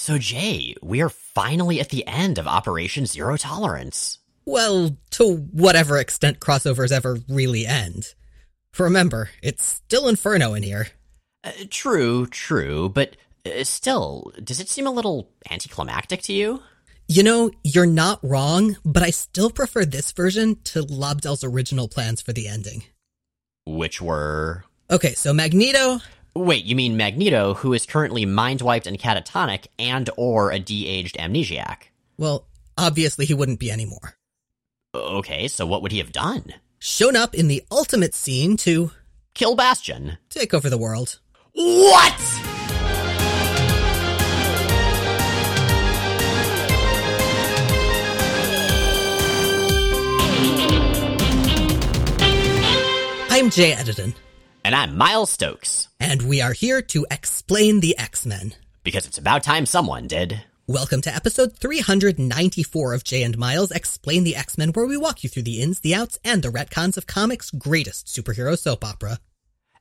So, Jay, we are finally at the end of Operation Zero Tolerance. Well, to whatever extent crossovers ever really end. Remember, it's still Inferno in here. Uh, true, true, but uh, still, does it seem a little anticlimactic to you? You know, you're not wrong, but I still prefer this version to Lobdell's original plans for the ending. Which were. Okay, so Magneto. Wait, you mean Magneto, who is currently mind wiped and catatonic and or a de-aged amnesiac? Well, obviously he wouldn't be anymore. Okay, so what would he have done? Shown up in the ultimate scene to Kill Bastion. take over the world. What? I'm Jay Edidin, And I'm Miles Stokes. and we are here to explain the X-Men. Because it's about time someone did. Welcome to episode 394 of Jay and Miles Explain the X-Men, where we walk you through the ins, the outs, and the retcons of comics' greatest superhero soap opera.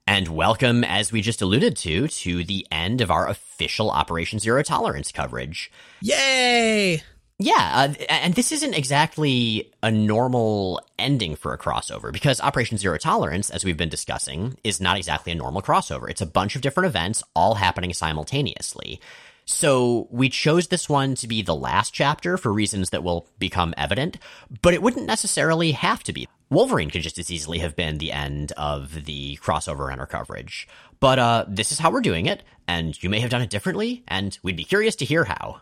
And welcome, as we just alluded to, to the end of our official Operation Zero Tolerance coverage. Yay! Yeah, uh, and this isn't exactly a normal ending for a crossover because Operation Zero Tolerance, as we've been discussing, is not exactly a normal crossover. It's a bunch of different events all happening simultaneously. So we chose this one to be the last chapter for reasons that will become evident, but it wouldn't necessarily have to be. Wolverine could just as easily have been the end of the crossover runner coverage. But uh, this is how we're doing it, and you may have done it differently, and we'd be curious to hear how.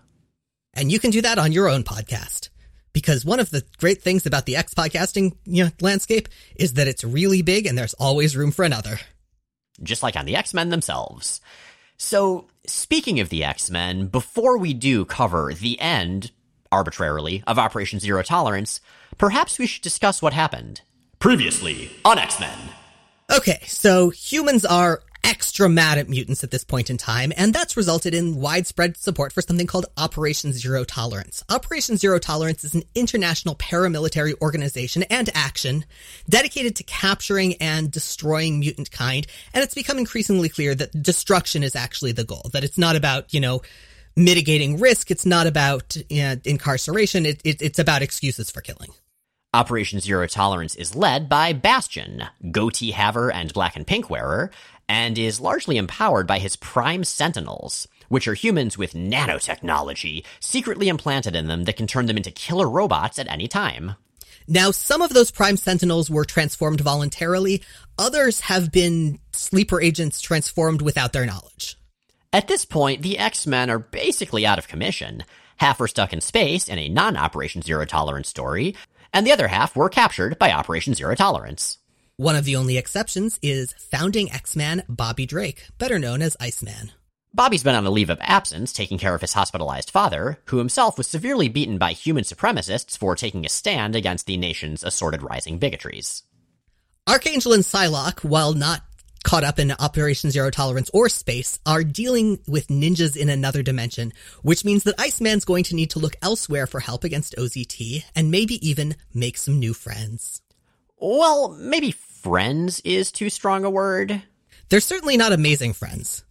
And you can do that on your own podcast. Because one of the great things about the X podcasting you know, landscape is that it's really big and there's always room for another. just like on the X Men themselves. So, speaking of the X Men, before we do cover the end, arbitrarily, of Operation Zero Tolerance, perhaps we should discuss what happened. Previously on X Men. Okay, so humans are extra mad at mutants at this point in time, and that's resulted in widespread support for something called Operation Zero Tolerance. Operation Zero Tolerance is an international paramilitary organization and action dedicated to capturing and destroying mutant kind, and it's become increasingly clear that destruction is actually the goal, that it's not about, you know, mitigating risk, it's not about you know, incarceration, it, it, it's about excuses for killing. Operation Zero Tolerance is led by Bastion, goatee haver and black and pink wearer, and is largely empowered by his prime sentinels, which are humans with nanotechnology secretly implanted in them that can turn them into killer robots at any time. Now, some of those Prime Sentinels were transformed voluntarily. Others have been sleeper agents transformed without their knowledge. At this point, the X-Men are basically out of commission. Half were stuck in space in a non-Operation Zero Tolerance story, and the other half were captured by Operation Zero Tolerance. One of the only exceptions is founding X-Man Bobby Drake, better known as Iceman. Bobby's been on a leave of absence taking care of his hospitalized father, who himself was severely beaten by human supremacists for taking a stand against the nation's assorted rising bigotries. Archangel and Psylocke, while not caught up in Operation Zero Tolerance or space, are dealing with ninjas in another dimension, which means that Iceman's going to need to look elsewhere for help against OZT and maybe even make some new friends. Well, maybe friends is too strong a word. They're certainly not amazing friends.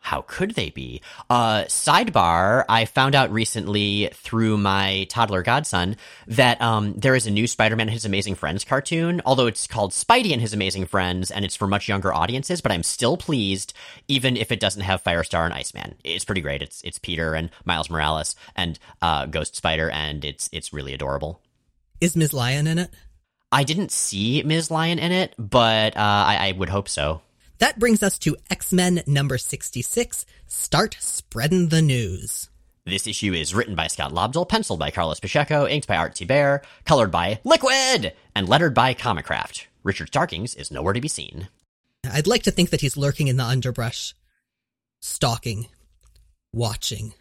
How could they be? Uh, sidebar, I found out recently through my toddler godson that, um, there is a new Spider-Man and His Amazing Friends cartoon, although it's called Spidey and His Amazing Friends, and it's for much younger audiences, but I'm still pleased, even if it doesn't have Firestar and Iceman. It's pretty great. It's, it's Peter and Miles Morales and, uh, Ghost Spider, and it's, it's really adorable. Is Ms. Lion in it? I didn't see Ms. Lion in it, but, uh, I, I would hope so. That brings us to X-Men number 66, Start Spreading the News. This issue is written by Scott Lobdell, penciled by Carlos Pacheco, inked by Art Thibert, colored by Liquid, and lettered by Comicraft. Richard Starkings is nowhere to be seen. I'd like to think that he's lurking in the underbrush, stalking, watching,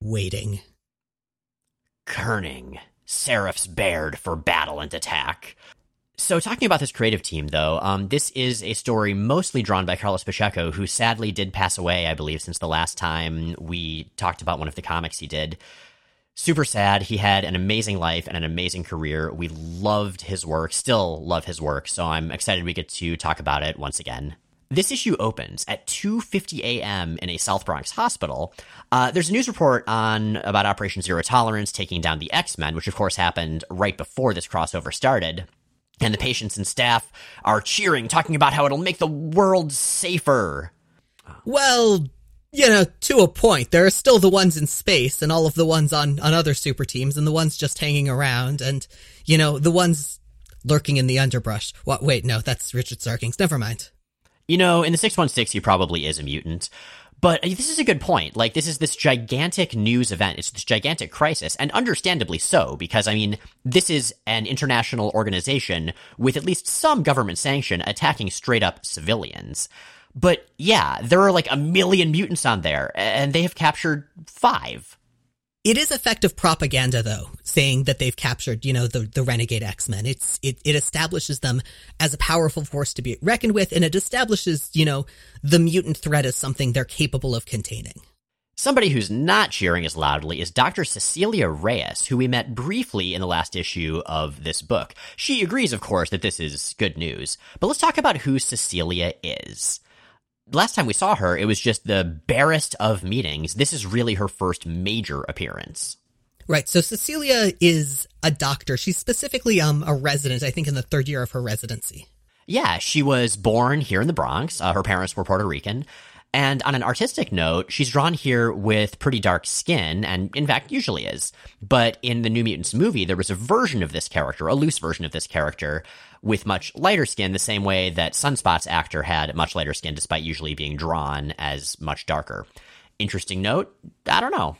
waiting. Kerning, Seraphs bared for battle and attack. So, talking about this creative team, though, um, this is a story mostly drawn by Carlos Pacheco, who sadly did pass away, I believe, since the last time we talked about one of the comics he did. Super sad. He had an amazing life and an amazing career. We loved his work, still love his work, so I'm excited we get to talk about it once again. This issue opens at 2:50 a.m. in a South Bronx hospital. Uh, there's a news report on about Operation Zero Tolerance taking down the X-Men, which of course happened right before this crossover started. And the patients and staff are cheering, talking about how it'll make the world safer. Well, you know, to a point. There are still the ones in space and all of the ones on, on other super teams and the ones just hanging around and, you know, the ones lurking in the underbrush. What? Wait, no, that's Richard Starkings. Never mind. You know, in the 616, he probably is a mutant. But this is a good point. Like, this is this gigantic news event. It's this gigantic crisis, and understandably so, because, I mean, this is an international organization with at least some government sanction attacking straight up civilians. But yeah, there are like a million mutants on there, and they have captured five. It is effective propaganda, though, saying that they've captured, you know, the, the renegade X-Men. It's, it, it establishes them as a powerful force to be reckoned with, and it establishes, you know, the mutant threat as something they're capable of containing. Somebody who's not cheering as loudly is Dr. Cecilia Reyes, who we met briefly in the last issue of this book. She agrees, of course, that this is good news. But let's talk about who Cecilia is last time we saw her, it was just the barest of meetings. This is really her first major appearance. Right. So Cecilia is a doctor. She's specifically um, a resident, I think, in the third year of her residency. Yeah, she was born here in the Bronx. Uh, her parents were Puerto Rican. And on an artistic note, she's drawn here with pretty dark skin, and in fact, usually is. But in the New Mutants movie, there was a version of this character, a loose version of this character, with much lighter skin, the same way that Sunspot's actor had much lighter skin, despite usually being drawn as much darker. Interesting note? I don't know.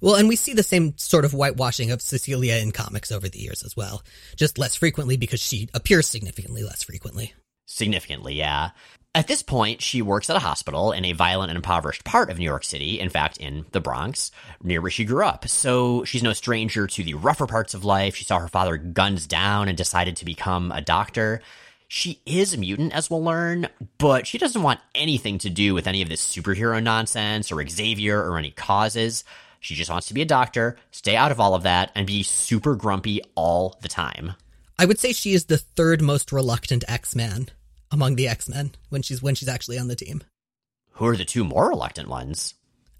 Well, and we see the same sort of whitewashing of Cecilia in comics over the years as well, just less frequently because she appears significantly less frequently. Significantly, yeah. At this point, she works at a hospital in a violent and impoverished part of New York City, in fact, in the Bronx, near where she grew up. So she's no stranger to the rougher parts of life. She saw her father guns down and decided to become a doctor. She is a mutant, as we'll learn, but she doesn't want anything to do with any of this superhero nonsense or Xavier or any causes. She just wants to be a doctor, stay out of all of that, and be super grumpy all the time. I would say she is the third most reluctant X Man among the X Men when she's when she's actually on the team. Who are the two more reluctant ones?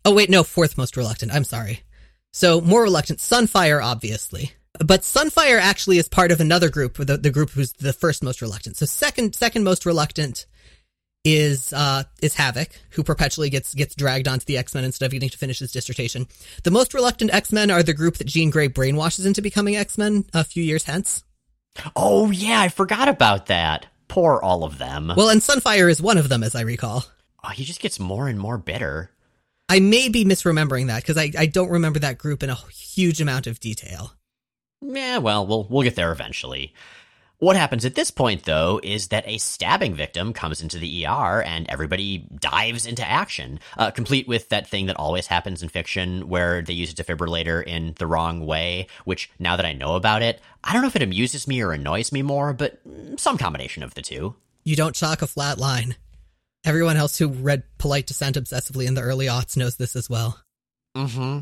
Oh wait, no, fourth most reluctant. I'm sorry. So more reluctant, Sunfire, obviously. But Sunfire actually is part of another group, the, the group who's the first most reluctant. So second second most reluctant is uh is Havoc, who perpetually gets gets dragged onto the X Men instead of getting to finish his dissertation. The most reluctant X Men are the group that Jean Grey brainwashes into becoming X Men a few years hence. Oh yeah, I forgot about that. Poor all of them. Well, and Sunfire is one of them, as I recall. Oh, he just gets more and more bitter. I may be misremembering that because I, I don't remember that group in a huge amount of detail. Yeah, well, we'll we'll get there eventually. What happens at this point, though, is that a stabbing victim comes into the ER and everybody dives into action, uh, complete with that thing that always happens in fiction where they use a defibrillator in the wrong way, which now that I know about it, I don't know if it amuses me or annoys me more, but some combination of the two. You don't chalk a flat line. Everyone else who read Polite Dissent obsessively in the early aughts knows this as well. Mm hmm.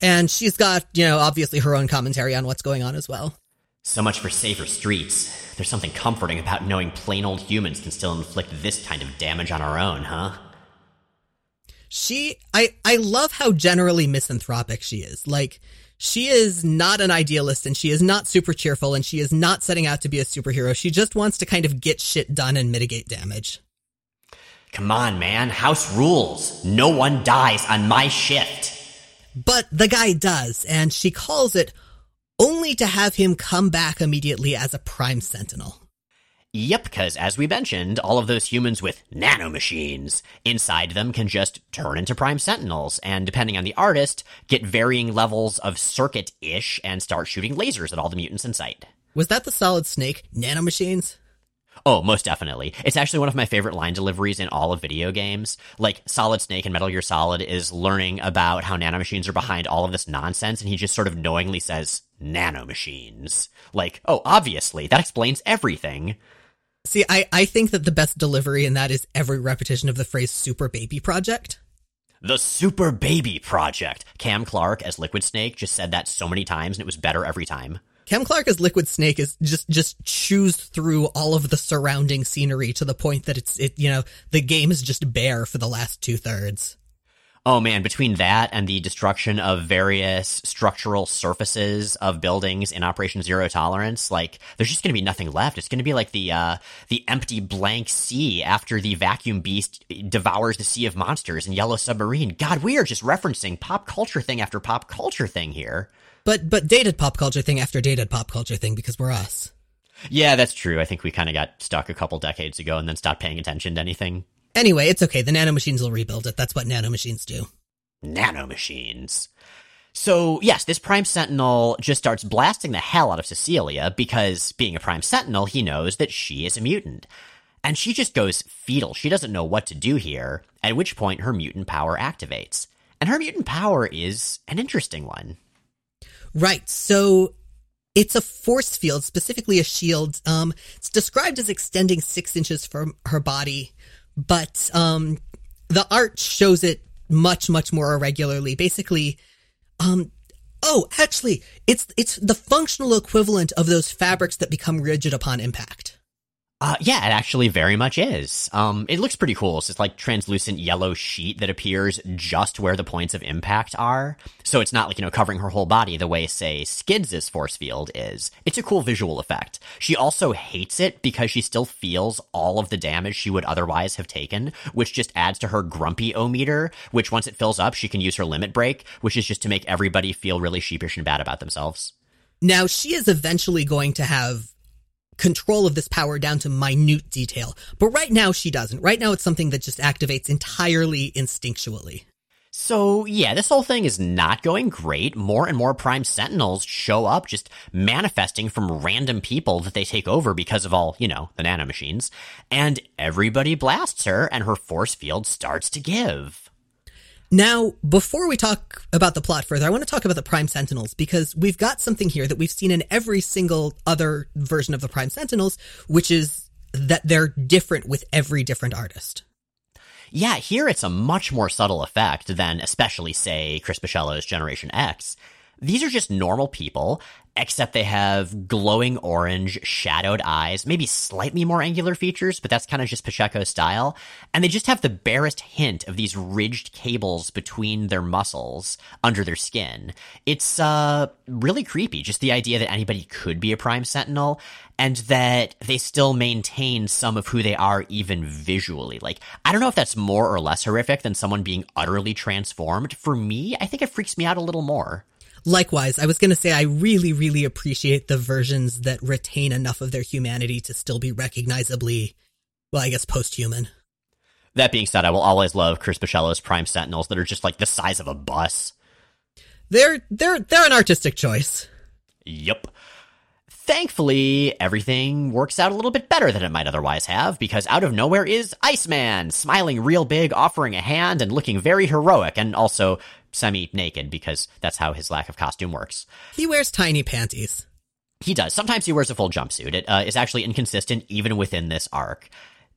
And she's got, you know, obviously her own commentary on what's going on as well. So much for safer streets. There's something comforting about knowing plain old humans can still inflict this kind of damage on our own, huh? She, I, I love how generally misanthropic she is. Like, she is not an idealist and she is not super cheerful and she is not setting out to be a superhero. She just wants to kind of get shit done and mitigate damage. Come on, man. House rules. No one dies on my shift. But the guy does, and she calls it only to have him come back immediately as a Prime Sentinel. Yep, because as we mentioned, all of those humans with nanomachines inside them can just turn into Prime Sentinels, and depending on the artist, get varying levels of circuit ish and start shooting lasers at all the mutants in sight. Was that the Solid Snake nanomachines? Oh, most definitely. It's actually one of my favorite line deliveries in all of video games. Like, Solid Snake in Metal Gear Solid is learning about how nanomachines are behind all of this nonsense, and he just sort of knowingly says, nanomachines. Like, oh, obviously, that explains everything. See, I, I think that the best delivery in that is every repetition of the phrase Super Baby Project. The Super Baby Project. Cam Clarke as Liquid Snake just said that so many times, and it was better every time. Cam Clarke as Liquid Snake is just just chews through all of the surrounding scenery to the point that it's it you know the game is just bare for the last two thirds. Oh man, between that and the destruction of various structural surfaces of buildings in Operation Zero Tolerance, like there's just going to be nothing left. It's going to be like the uh, the empty blank sea after the vacuum beast devours the sea of monsters in Yellow Submarine. God, we are just referencing pop culture thing after pop culture thing here. But but dated pop culture thing after dated pop culture thing because we're us. Yeah, that's true. I think we kind of got stuck a couple decades ago and then stopped paying attention to anything Anyway, it's okay. The nanomachines will rebuild it. That's what nanomachines do. Nanomachines. So, yes, this Prime Sentinel just starts blasting the hell out of Cecilia because, being a Prime Sentinel, he knows that she is a mutant. And she just goes fetal. She doesn't know what to do here, at which point her mutant power activates. And her mutant power is an interesting one. Right. So, it's a force field, specifically a shield. Um, it's described as extending six inches from her body but um, the art shows it much much more irregularly. Basically, um, oh, actually, it's it's the functional equivalent of those fabrics that become rigid upon impact. Uh, yeah, it actually very much is. Um, it looks pretty cool. So it's like translucent yellow sheet that appears just where the points of impact are. So it's not like, you know, covering her whole body the way, say, Skids' force field is. It's a cool visual effect. She also hates it because she still feels all of the damage she would otherwise have taken, which just adds to her grumpy o meter, which once it fills up, she can use her limit break, which is just to make everybody feel really sheepish and bad about themselves. Now, she is eventually going to have control of this power down to minute detail. But right now she doesn't. Right now it's something that just activates entirely instinctually. So, yeah, this whole thing is not going great. More and more Prime Sentinels show up just manifesting from random people that they take over because of all, you know, the nanomachines. And everybody blasts her and her force field starts to give. Now, before we talk about the plot further, I want to talk about the Prime Sentinels because we've got something here that we've seen in every single other version of the Prime Sentinels, which is that they're different with every different artist. Yeah, here it's a much more subtle effect than especially, say, Chris Bachalo's Generation X. These are just normal people, except they have glowing orange, shadowed eyes, maybe slightly more angular features, but that's kind of just Pacheco's style. And they just have the barest hint of these ridged cables between their muscles under their skin. It's, uh, really creepy. Just the idea that anybody could be a Prime Sentinel and that they still maintain some of who they are even visually. Like, I don't know if that's more or less horrific than someone being utterly transformed. For me, I think it freaks me out a little more. Likewise, I was going to say I really, really appreciate the versions that retain enough of their humanity to still be recognizably, well, I guess post-human. That being said, I will always love Chris Bachalo's Prime Sentinels that are just like the size of a bus. They're they're they're an artistic choice. Yep. Thankfully, everything works out a little bit better than it might otherwise have, because out of nowhere is Iceman, smiling real big, offering a hand, and looking very heroic, and also semi naked because that's how his lack of costume works. He wears tiny panties. He does. Sometimes he wears a full jumpsuit. It uh, is actually inconsistent even within this arc.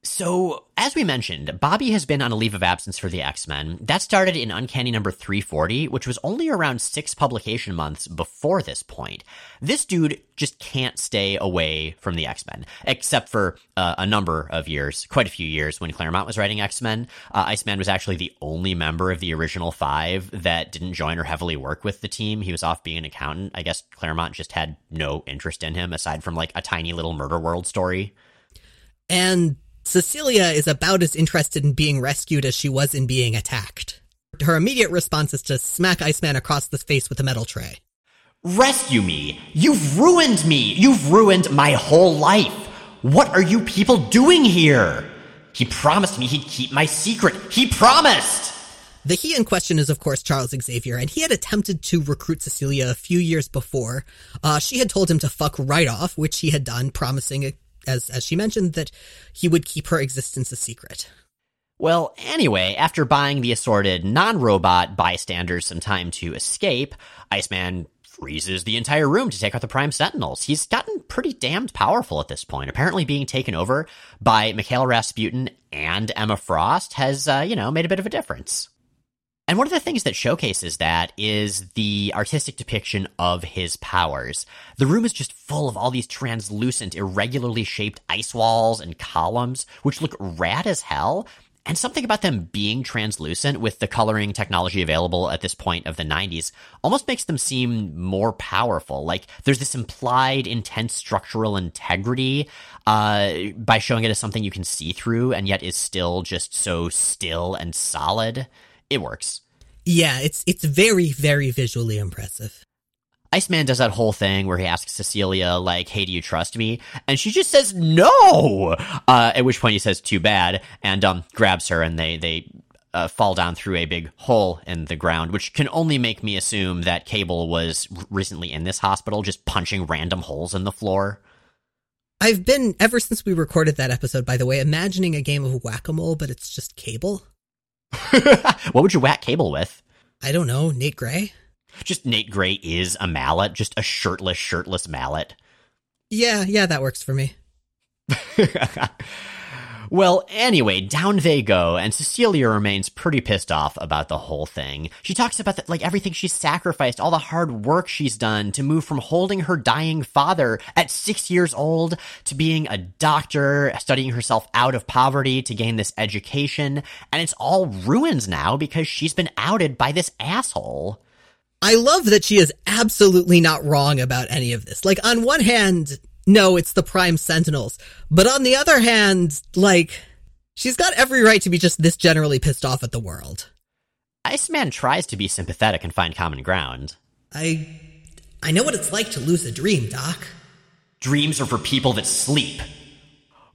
So, as we mentioned, Bobby has been on a leave of absence for the X-Men. That started in Uncanny number 340, which was only around six publication months before this point. This dude just can't stay away from the X-Men, except for uh, a number of years, quite a few years when Claremont was writing X-Men. Uh, Iceman was actually the only member of the original five that didn't join or heavily work with the team. He was off being an accountant. I guess Claremont just had no interest in him aside from like a tiny little murder world story. And Cecilia is about as interested in being rescued as she was in being attacked. Her immediate response is to smack Iceman across the face with a metal tray. Rescue me! You've ruined me! You've ruined my whole life! What are you people doing here? He promised me he'd keep my secret. He promised! The he in question is, of course, Charles Xavier, and he had attempted to recruit Cecilia a few years before. Uh, she had told him to fuck right off, which he had done, promising as as she mentioned that he would keep her existence a secret. Well, anyway, after buying the assorted non-robot bystanders some time to escape, Iceman freezes the entire room to take out the Prime Sentinels. He's gotten pretty damned powerful at this point. Apparently being taken over by Mikhail Rasputin and Emma Frost has, uh, you know, made a bit of a difference. And one of the things that showcases that is the artistic depiction of his powers. The room is just full of all these translucent, irregularly shaped ice walls and columns, which look rad as hell. And something about them being translucent with the coloring technology available at this point of the 90s almost makes them seem more powerful. Like there's this implied intense structural integrity uh, by showing it as something you can see through and yet is still just so still and solid it works. Yeah, it's it's very very visually impressive. Iceman does that whole thing where he asks Cecilia, like, hey, do you trust me? And she just says no! Uh, at which point he says, too bad, and um, grabs her, and they, they uh, fall down through a big hole in the ground, which can only make me assume that Cable was recently in this hospital, just punching random holes in the floor. I've been, ever since we recorded that episode, by the way, imagining a game of whack a mole, but it's just Cable. what would you whack Cable with? I don't know, Nate Gray? Just Nate Gray is a mallet, just a shirtless, shirtless mallet. Yeah, yeah, that works for me. Well, anyway, down they go, and Cecilia remains pretty pissed off about the whole thing. She talks about the, like everything she's sacrificed, all the hard work she's done to move from holding her dying father at six years old to being a doctor, studying herself out of poverty to gain this education, and it's all ruins now because she's been outed by this asshole. I love that she is absolutely not wrong about any of this. Like, on one hand, no, it's the Prime Sentinels. But on the other hand, like, she's got every right to be just this generally pissed off at the world. Iceman tries to be sympathetic and find common ground. I. I know what it's like to lose a dream, Doc. Dreams are for people that sleep.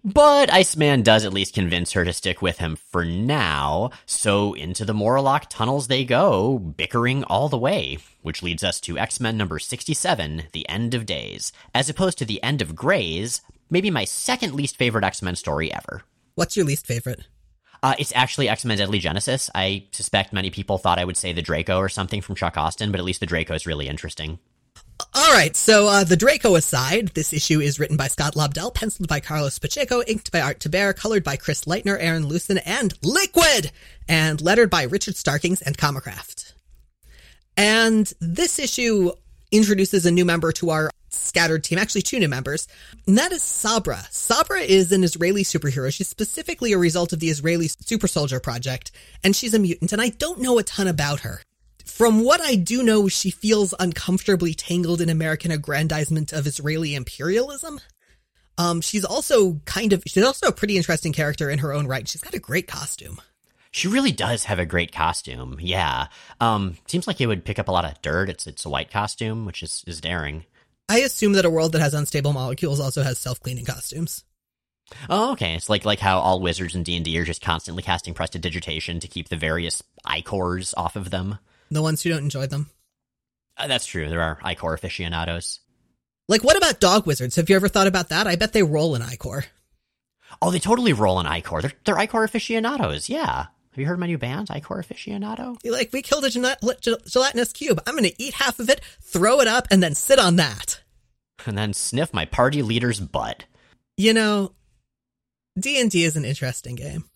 But Iceman does at least convince her to stick with him for now, so into the Morlock tunnels they go, bickering all the way, which leads us to X-Men number 67, The End of Days, as opposed to The End of Greys, maybe my second least favorite X-Men story ever. What's your least favorite? Uh, it's actually X-Men Deadly Genesis. I suspect many people thought I would say the Draco or something from Chuck Austen, but at least the Draco is really interesting. All right, so uh, the Draco aside, this issue is written by Scott Lobdell, penciled by Carlos Pacheco, inked by Art Thibert, colored by Chris Lichtner, Aron Lusen, and Liquid, and lettered by Richard Starkings and Comicraft. And this issue introduces a new member to our scattered team, actually two new members, and that is Sabra. Sabra is an Israeli superhero. She's specifically a result of the Israeli Super Soldier Project, and she's a mutant, and I don't know a ton about her. From what I do know, she feels uncomfortably tangled in American aggrandizement of Israeli imperialism. Um, she's also kind of, she's also a pretty interesting character in her own right. She's got a great costume. She really does have a great costume. Yeah. Um, seems like it would pick up a lot of dirt. It's, it's a white costume, which is, is daring. I assume that a world that has unstable molecules also has self-cleaning costumes. Oh, okay. It's like like how all wizards in D and D are just constantly casting prestidigitation to keep the various ichors off of them the ones who don't enjoy them. Uh, that's true. There are Ichor aficionados. Like, what about dog wizards? Have you ever thought about that? I bet they roll in Ichor. Oh, they totally roll in Ichor. They're, they're aficionados. Yeah. Have you heard my new band, Ichor Aficionado? Like, we killed a gelatinous cube. I'm going to eat half of it, throw it up, and then sit on that. And then sniff my party leader's butt. You know, D&D is an interesting game.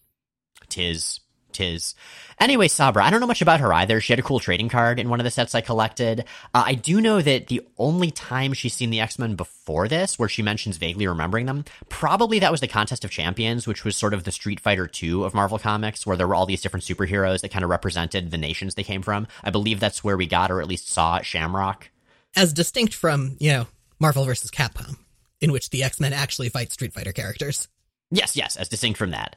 Tis. Tis. Anyway, Sabra, I don't know much about her either. She had a cool trading card in one of the sets I collected. Uh, I do know that the only time she's seen the X-Men before this, where she mentions vaguely remembering them, probably that was the Contest of Champions, which was sort of the Street Fighter 2 of Marvel Comics, where there were all these different superheroes that kind of represented the nations they came from. I believe that's where we got, or at least saw Shamrock. As distinct from, you know, Marvel versus Capcom, in which the X-Men actually fight Street Fighter characters. Yes, yes, as distinct from that.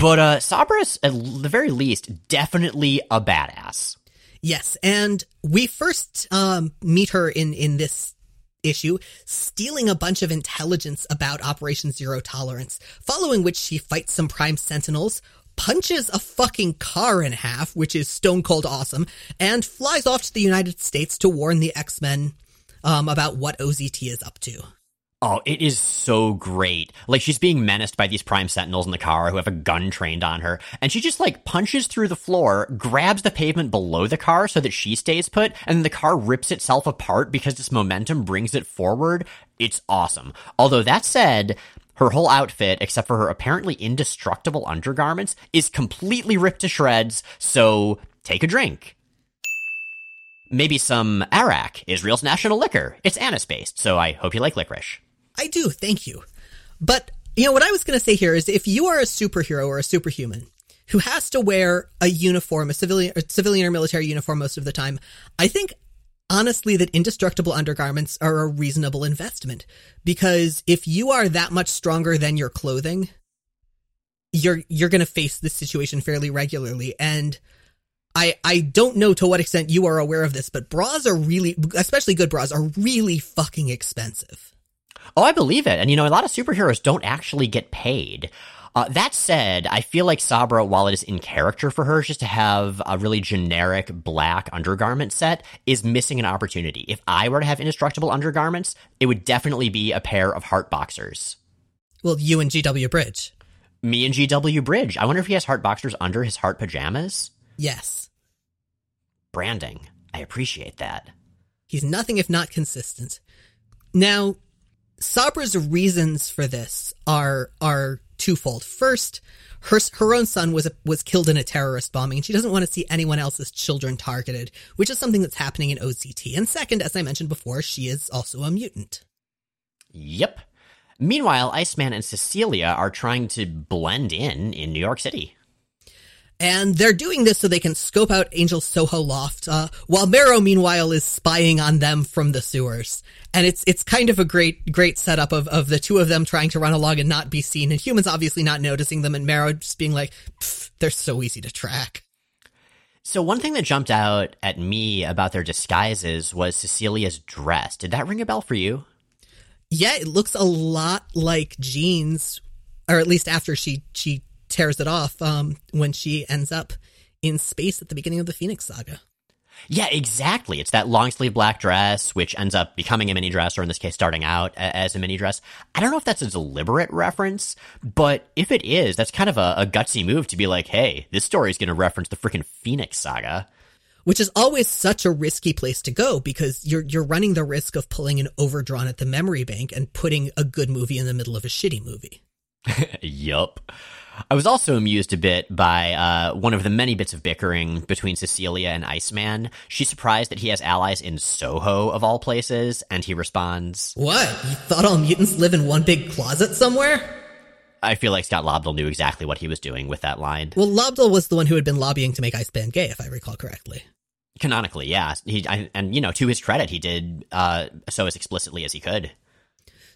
But uh, Sabra's, at the very least, definitely a badass. Yes, and we first um, meet her in in this issue, stealing a bunch of intelligence about Operation Zero Tolerance, following which she fights some Prime Sentinels, punches a fucking car in half, which is stone cold awesome, and flies off to the United States to warn the X Men um, about what OZT is up to. Oh, it is so great. Like she's being menaced by these prime sentinels in the car who have a gun trained on her. And she just like punches through the floor, grabs the pavement below the car so that she stays put, and then the car rips itself apart because its momentum brings it forward. It's awesome. Although that said, her whole outfit, except for her apparently indestructible undergarments, is completely ripped to shreds. So take a drink. Maybe some Arak, Israel's national liquor. It's anise based, so I hope you like licorice. I do, thank you. But, you know, what I was going to say here is if you are a superhero or a superhuman who has to wear a uniform, a civilian, a civilian or military uniform most of the time, I think honestly that indestructible undergarments are a reasonable investment because if you are that much stronger than your clothing, you're you're going to face this situation fairly regularly and I I don't know to what extent you are aware of this, but bras are really especially good bras are really fucking expensive. Oh, I believe it. And you know, a lot of superheroes don't actually get paid. Uh, that said, I feel like Sabra, while it is in character for her just to have a really generic black undergarment set, is missing an opportunity. If I were to have indestructible undergarments, it would definitely be a pair of heart boxers. Well, you and GW Bridge. Me and GW Bridge. I wonder if he has heart boxers under his heart pajamas? Yes. Branding. I appreciate that. He's nothing if not consistent. Now, Sabra's reasons for this are are twofold. First, her her own son was was killed in a terrorist bombing, and she doesn't want to see anyone else's children targeted, which is something that's happening in OZT. And second, as I mentioned before, she is also a mutant. Yep. Meanwhile, Iceman and Cecilia are trying to blend in in New York City. And they're doing this so they can scope out Angel's Soho loft, uh, while Marrow, meanwhile, is spying on them from the sewers. And it's it's kind of a great great setup of, of the two of them trying to run along and not be seen, and humans obviously not noticing them, and Marrow just being like, they're so easy to track. So one thing that jumped out at me about their disguises was Cecilia's dress. Did that ring a bell for you? Yeah, it looks a lot like Jean's, or at least after she she tears it off um, when she ends up in space at the beginning of the Phoenix Saga. Yeah, exactly. It's that long sleeve black dress, which ends up becoming a mini dress, or in this case, starting out as a mini dress. I don't know if that's a deliberate reference, but if it is, that's kind of a, a gutsy move to be like, hey, this story is going to reference the freaking Phoenix Saga. Which is always such a risky place to go because you're you're running the risk of pulling an overdrawn at the memory bank and putting a good movie in the middle of a shitty movie. yup. I was also amused a bit by uh, one of the many bits of bickering between Cecilia and Iceman. She's surprised that he has allies in Soho, of all places, and he responds, What? You thought all mutants live in one big closet somewhere? I feel like Scott Lobdell knew exactly what he was doing with that line. Well, Lobdell was the one who had been lobbying to make Iceman gay, if I recall correctly. Canonically, yeah. He I, and you know, to his credit, he did uh, so as explicitly as he could.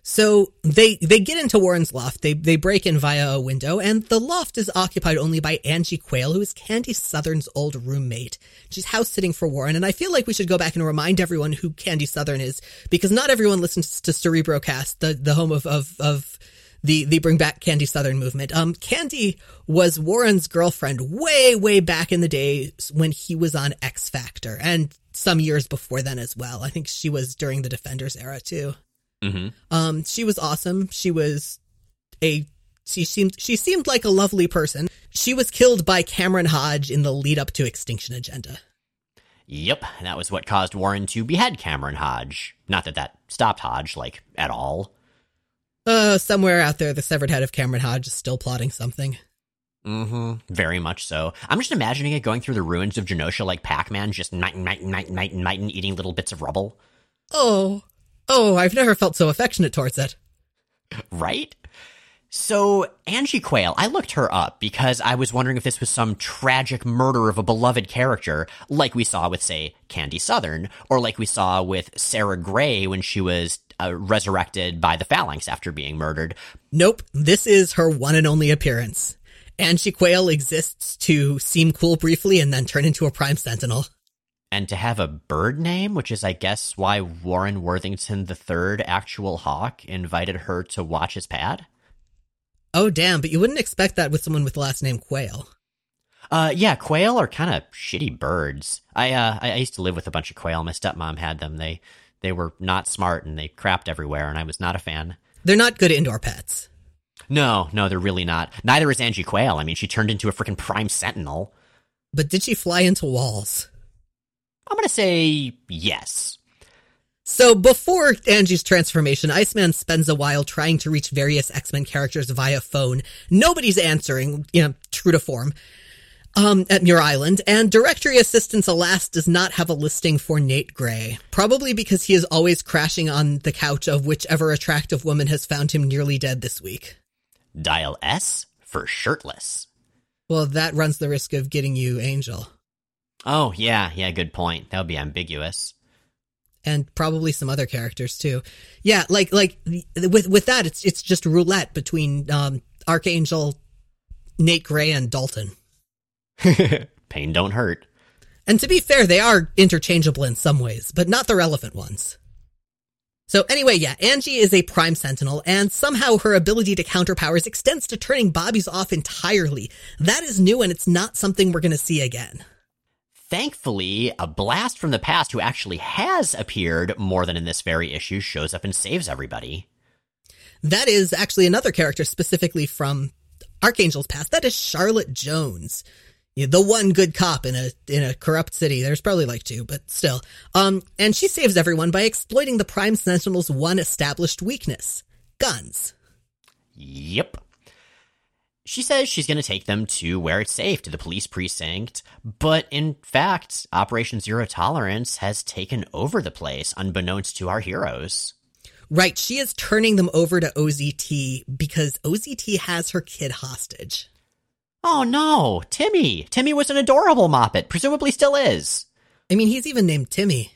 So they they get into Warren's loft. They they break in via a window, and the loft is occupied only by Angie Quayle, who is Candy Southern's old roommate. She's house sitting for Warren, and I feel like we should go back and remind everyone who Candy Southern is, because not everyone listens to Cerebrocast, the the home of of of the the Bring Back Candy Southern movement. Um, Candy was Warren's girlfriend way way back in the days when he was on X Factor, and some years before then as well. I think she was during the Defenders era too. Mm-hmm. Um, she was awesome. She was a she seemed she seemed like a lovely person. She was killed by Cameron Hodge in the lead up to Extinction Agenda. Yep, that was what caused Warren to behead Cameron Hodge. Not that that stopped Hodge, like, at all. Uh, somewhere out there, the severed head of Cameron Hodge is still plotting something. Mm-hmm. Very much so. I'm just imagining it going through the ruins of Genosha like Pac-Man, just night night night and night and night and eating little bits of rubble. Oh, Oh, I've never felt so affectionate towards it. Right? So, Angie Quayle, I looked her up because I was wondering if this was some tragic murder of a beloved character, like we saw with, say, Candy Southern, or like we saw with Sarah Gray when she was uh, resurrected by the Phalanx after being murdered. Nope, this is her one and only appearance. Angie Quayle exists to seem cool briefly and then turn into a Prime Sentinel and to have a bird name, which is, I guess, why Warren Worthington III, actual hawk, invited her to watch his pad. Oh, damn, but you wouldn't expect that with someone with the last name Quail. Uh, yeah, quail are kind of shitty birds. I, uh, I used to live with a bunch of quail. My stepmom had them. They, they were not smart and they crapped everywhere, and I was not a fan. They're not good indoor pets. No, no, they're really not. Neither is Angie Quayle. I mean, she turned into a freaking prime sentinel. But did she fly into walls? I'm going to say yes. So before Angie's transformation, Iceman spends a while trying to reach various X-Men characters via phone. Nobody's answering, you know, true to form. um, at Muir Island, and Directory Assistance, alas, does not have a listing for Nate Gray. Probably because he is always crashing on the couch of whichever attractive woman has found him nearly dead this week. Dial S for shirtless. Well, that runs the risk of getting you Angel. Oh, yeah, yeah, good point. That would be ambiguous. And probably some other characters too. Yeah, like like with with that it's it's just roulette between um Archangel, Nate Gray and Dalton. Pain don't hurt. And to be fair, they are interchangeable in some ways, but not the relevant ones. So anyway, yeah, Angie is a prime sentinel, and somehow her ability to counter powers extends to turning Bobby's off entirely. That is new, and it's not something we're gonna see again. Thankfully, a blast from the past who actually has appeared more than in this very issue shows up and saves everybody. That is actually another character specifically from Archangel's past. That is Charlotte Jones the one good cop in a in a corrupt city. There's probably like two, but still. Um, and she saves everyone by exploiting the Prime Sentinel's one established weakness: guns. Yep. She says she's going to take them to where it's safe, to the police precinct. But in fact, Operation Zero Tolerance has taken over the place, unbeknownst to our heroes. Right. She is turning them over to OZT because OZT has her kid hostage. Oh no, Timmy. Timmy was an adorable Moppet, presumably still is. I mean, he's even named Timmy.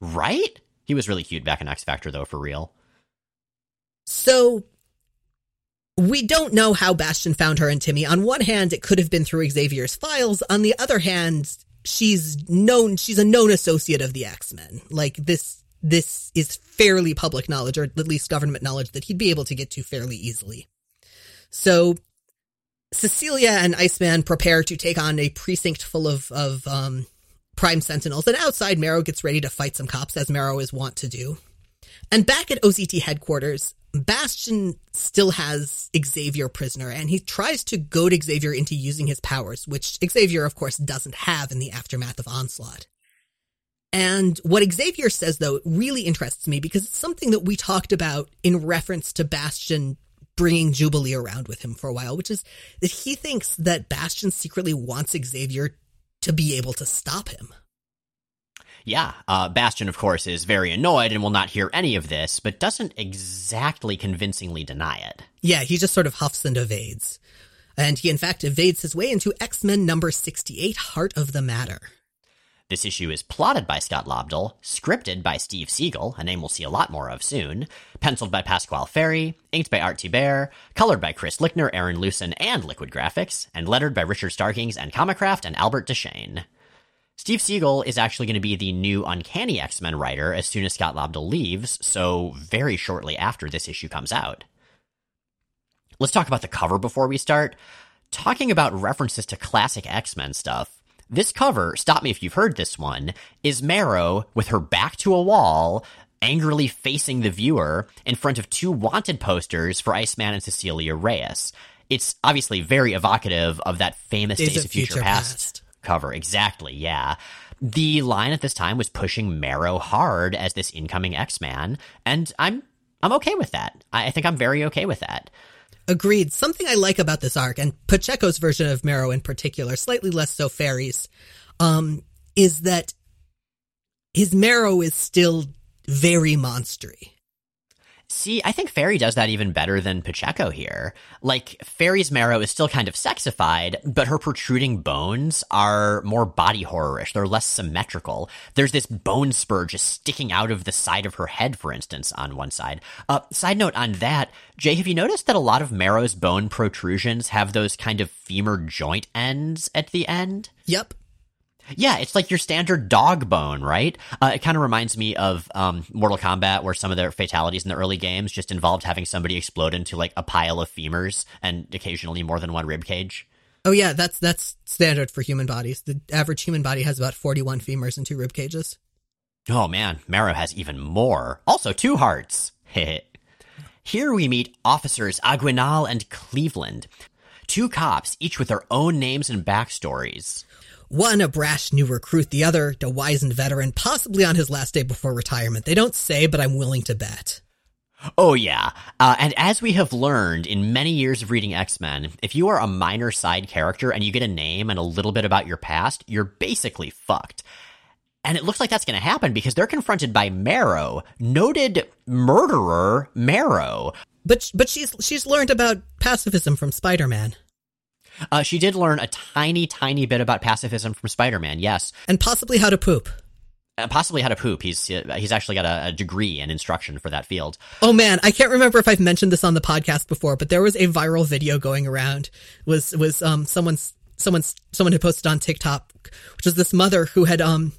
Right? He was really cute back in X Factor, though, for real. So, we don't know how Bastion found her and Timmy. On one hand, it could have been through Xavier's files. On the other hand, she's known, she's a known associate of the X-Men. Like, this, this is fairly public knowledge, or at least government knowledge that he'd be able to get to fairly easily. So, Cecilia and Iceman prepare to take on a precinct full of, of um, Prime Sentinels, and outside, Marrow gets ready to fight some cops, as Marrow is wont to do. And back at OZT headquarters, Bastion still has Xavier prisoner, and he tries to goad Xavier into using his powers, which Xavier, of course, doesn't have in the aftermath of Onslaught. And what Xavier says, though, really interests me because it's something that we talked about in reference to Bastion bringing Jubilee around with him for a while, which is that he thinks that Bastion secretly wants Xavier to be able to stop him. Yeah, uh, Bastion, of course, is very annoyed and will not hear any of this, but doesn't exactly convincingly deny it. Yeah, he just sort of huffs and evades. And he, in fact, evades his way into X Men number 68, Heart of the Matter. This issue is plotted by Scott Lobdell, scripted by Steve Seagle, a name we'll see a lot more of soon, penciled by Pasqual Ferry, inked by Art Thibert, colored by Chris Lichtner, Aron Lusen, and Liquid Graphics, and lettered by Richard Starkings and Comicraft and Albert Deschesne. Steve Seagle is actually going to be the new Uncanny X-Men writer as soon as Scott Lobdell leaves, so very shortly after this issue comes out. Let's talk about the cover before we start. Talking about references to classic X-Men stuff, this cover, stop me if you've heard this one, is Marrow with her back to a wall, angrily facing the viewer in front of two wanted posters for Iceman and Cecilia Reyes. It's obviously very evocative of that famous Days, Days of Future, Future past, past cover. Exactly, yeah. The line at this time was pushing Marrow hard as this incoming X-Man, and I'm I'm okay with that. I think I'm very okay with that. Agreed. Something I like about this arc, and Pacheco's version of Marrow in particular, slightly less so Ferry's, um, is that his Marrow is still very monstery. See, I think Ferry does that even better than Pacheco here. Like, Ferry's marrow is still kind of sexified, but her protruding bones are more body horrorish. They're less symmetrical. There's this bone spur just sticking out of the side of her head, for instance, on one side. Uh, side note on that, Jay, have you noticed that a lot of Marrow's bone protrusions have those kind of femur joint ends at the end? Yep. Yeah, it's like your standard dog bone, right? Uh, it kind of reminds me of um, Mortal Kombat, where some of their fatalities in the early games just involved having somebody explode into like a pile of femurs and occasionally more than one rib cage. Oh yeah, that's that's standard for human bodies. The average human body has about forty-one femurs and two rib cages. Oh man, Marrow has even more. Also, two hearts. Here we meet officers Aguinal and Cleveland, two cops, each with their own names and backstories. One a brash new recruit, the other a wizened veteran, possibly on his last day before retirement. They don't say, but I'm willing to bet. Oh, yeah. Uh, and as we have learned in many years of reading X Men, if you are a minor side character and you get a name and a little bit about your past, you're basically fucked. And it looks like that's going to happen because they're confronted by Marrow, noted murderer Marrow. But but she's she's learned about pacifism from Spider-Man. Uh, she did learn a tiny, tiny bit about pacifism from Spider-Man, yes, and possibly how to poop. Uh, possibly how to poop. He's uh, he's actually got a, a, degree in instruction for that field. Oh man, I can't remember if I've mentioned this on the podcast before, but there was a viral video going around. Was was um someone's someone's someone who posted on TikTok, which was this mother who had um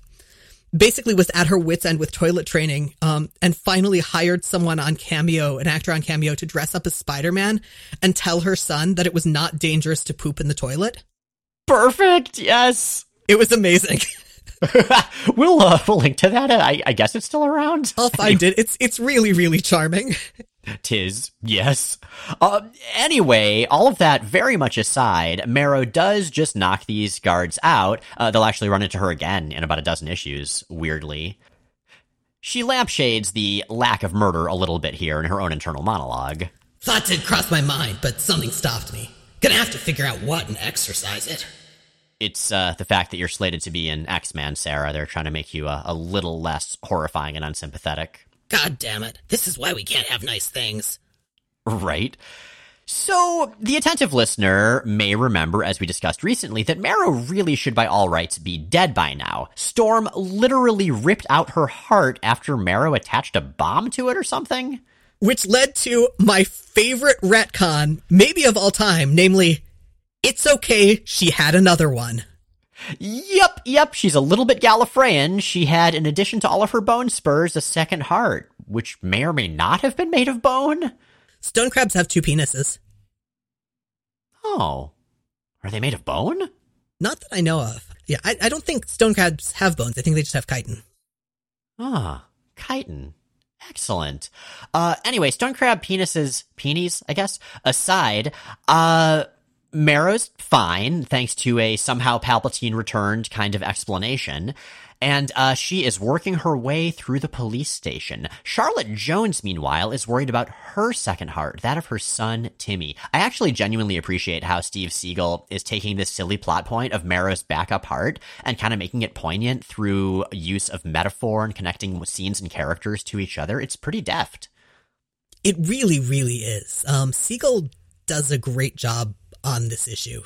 basically was at her wits end with toilet training um, and finally hired someone on cameo an actor on cameo to dress up as spider-man and tell her son that it was not dangerous to poop in the toilet. Perfect. Yes. It was amazing we'll uh, we'll link to that I, I guess it's still around i'll find it it's it's really really charming Tis, yes. Uh, anyway, all of that very much aside, Marrow does just knock these guards out. Uh, they'll actually run into her again in about a dozen issues, weirdly. She lampshades the lack of murder a little bit here in her own internal monologue. Thought did cross my mind, but something stopped me. Gonna have to figure out what and exercise it. It's uh, the fact that you're slated to be an X-Man, Sarah. They're trying to make you a, a little less horrifying and unsympathetic. God damn it. This is why we can't have nice things. Right. So, the attentive listener may remember, as we discussed recently, that Marrow really should by all rights be dead by now. Storm literally ripped out her heart after Marrow attached a bomb to it or something. Which led to my favorite retcon, maybe of all time, namely, it's okay, she had another one. Yep, yep, she's a little bit Gallifreyan. She had, in addition to all of her bone spurs, a second heart, which may or may not have been made of bone. Stone crabs have two penises. Oh. Are they made of bone? Not that I know of. Yeah, I, I don't think stone crabs have bones. I think they just have chitin. Ah, chitin. Excellent. Uh, anyway, stone crab penises, peenies, I guess, aside, uh, Marrow's fine, thanks to a somehow Palpatine returned kind of explanation. And uh, she is working her way through the police station. Charlotte Jones, meanwhile, is worried about her second heart, that of her son, Timmy. I actually genuinely appreciate how Steve Seagle is taking this silly plot point of Marrow's backup heart and kind of making it poignant through use of metaphor and connecting scenes and characters to each other. It's pretty deft. It really, really is. Um, Seagle does a great job on this issue.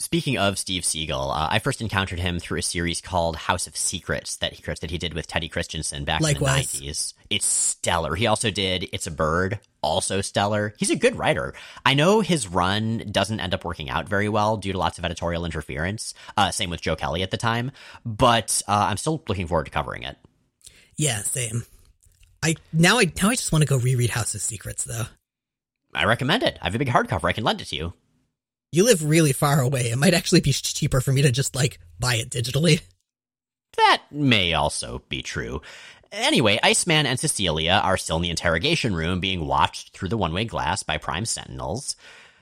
Speaking of Steve Seagle, uh, I first encountered him through a series called House of Secrets that he that he did with Teddy Kristiansen back Likewise. in the 90s. It's stellar. He also did It's a Bird, also stellar. He's a good writer. I know his run doesn't end up working out very well due to lots of editorial interference. Uh, same with Joe Kelly at the time, but uh, I'm still looking forward to covering it. Yeah, same. I now I now I just want to go reread House of Secrets though. I recommend it. I have a big hardcover. I can lend it to you. You live really far away. It might actually be cheaper for me to just like buy it digitally. That may also be true. Anyway, Iceman and Cecilia are still in the interrogation room being watched through the one way glass by Prime Sentinels.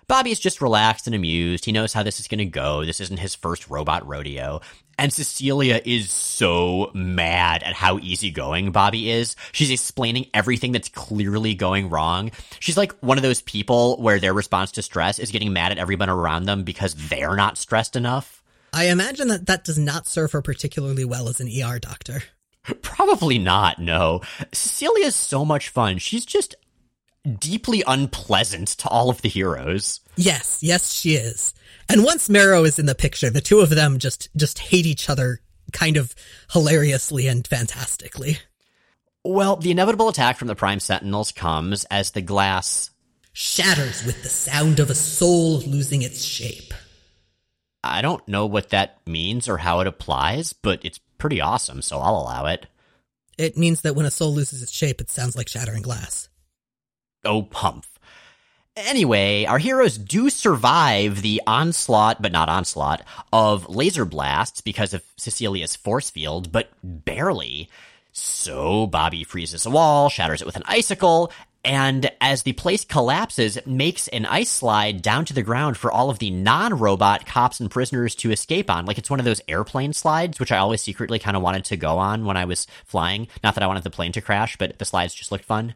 Bobby's just relaxed and amused. He knows how this is going to go. This isn't his first robot rodeo. And Cecilia is so mad at how easygoing Bobby is. She's explaining everything that's clearly going wrong. She's like one of those people where their response to stress is getting mad at everyone around them because they're not stressed enough. I imagine that that does not serve her particularly well as an ER doctor. Probably not, no. Cecilia's so much fun. She's just deeply unpleasant to all of the heroes. Yes, yes, she is. And once Marrow is in the picture, the two of them just just hate each other kind of hilariously and fantastically. Well, the inevitable attack from the Prime Sentinels comes as the glass shatters with the sound of a soul losing its shape. I don't know what that means or how it applies, but it's pretty awesome, so I'll allow it. It means that when a soul loses its shape, it sounds like shattering glass. Oh, pumph. Anyway, our heroes do survive the onslaught, but not onslaught, of laser blasts because of Cecilia's force field, but barely. So Bobby freezes a wall, shatters it with an icicle, and as the place collapses, makes an ice slide down to the ground for all of the non-robot cops and prisoners to escape on. Like it's one of those airplane slides, which I always secretly kind of wanted to go on when I was flying. Not that I wanted the plane to crash, but the slides just looked fun.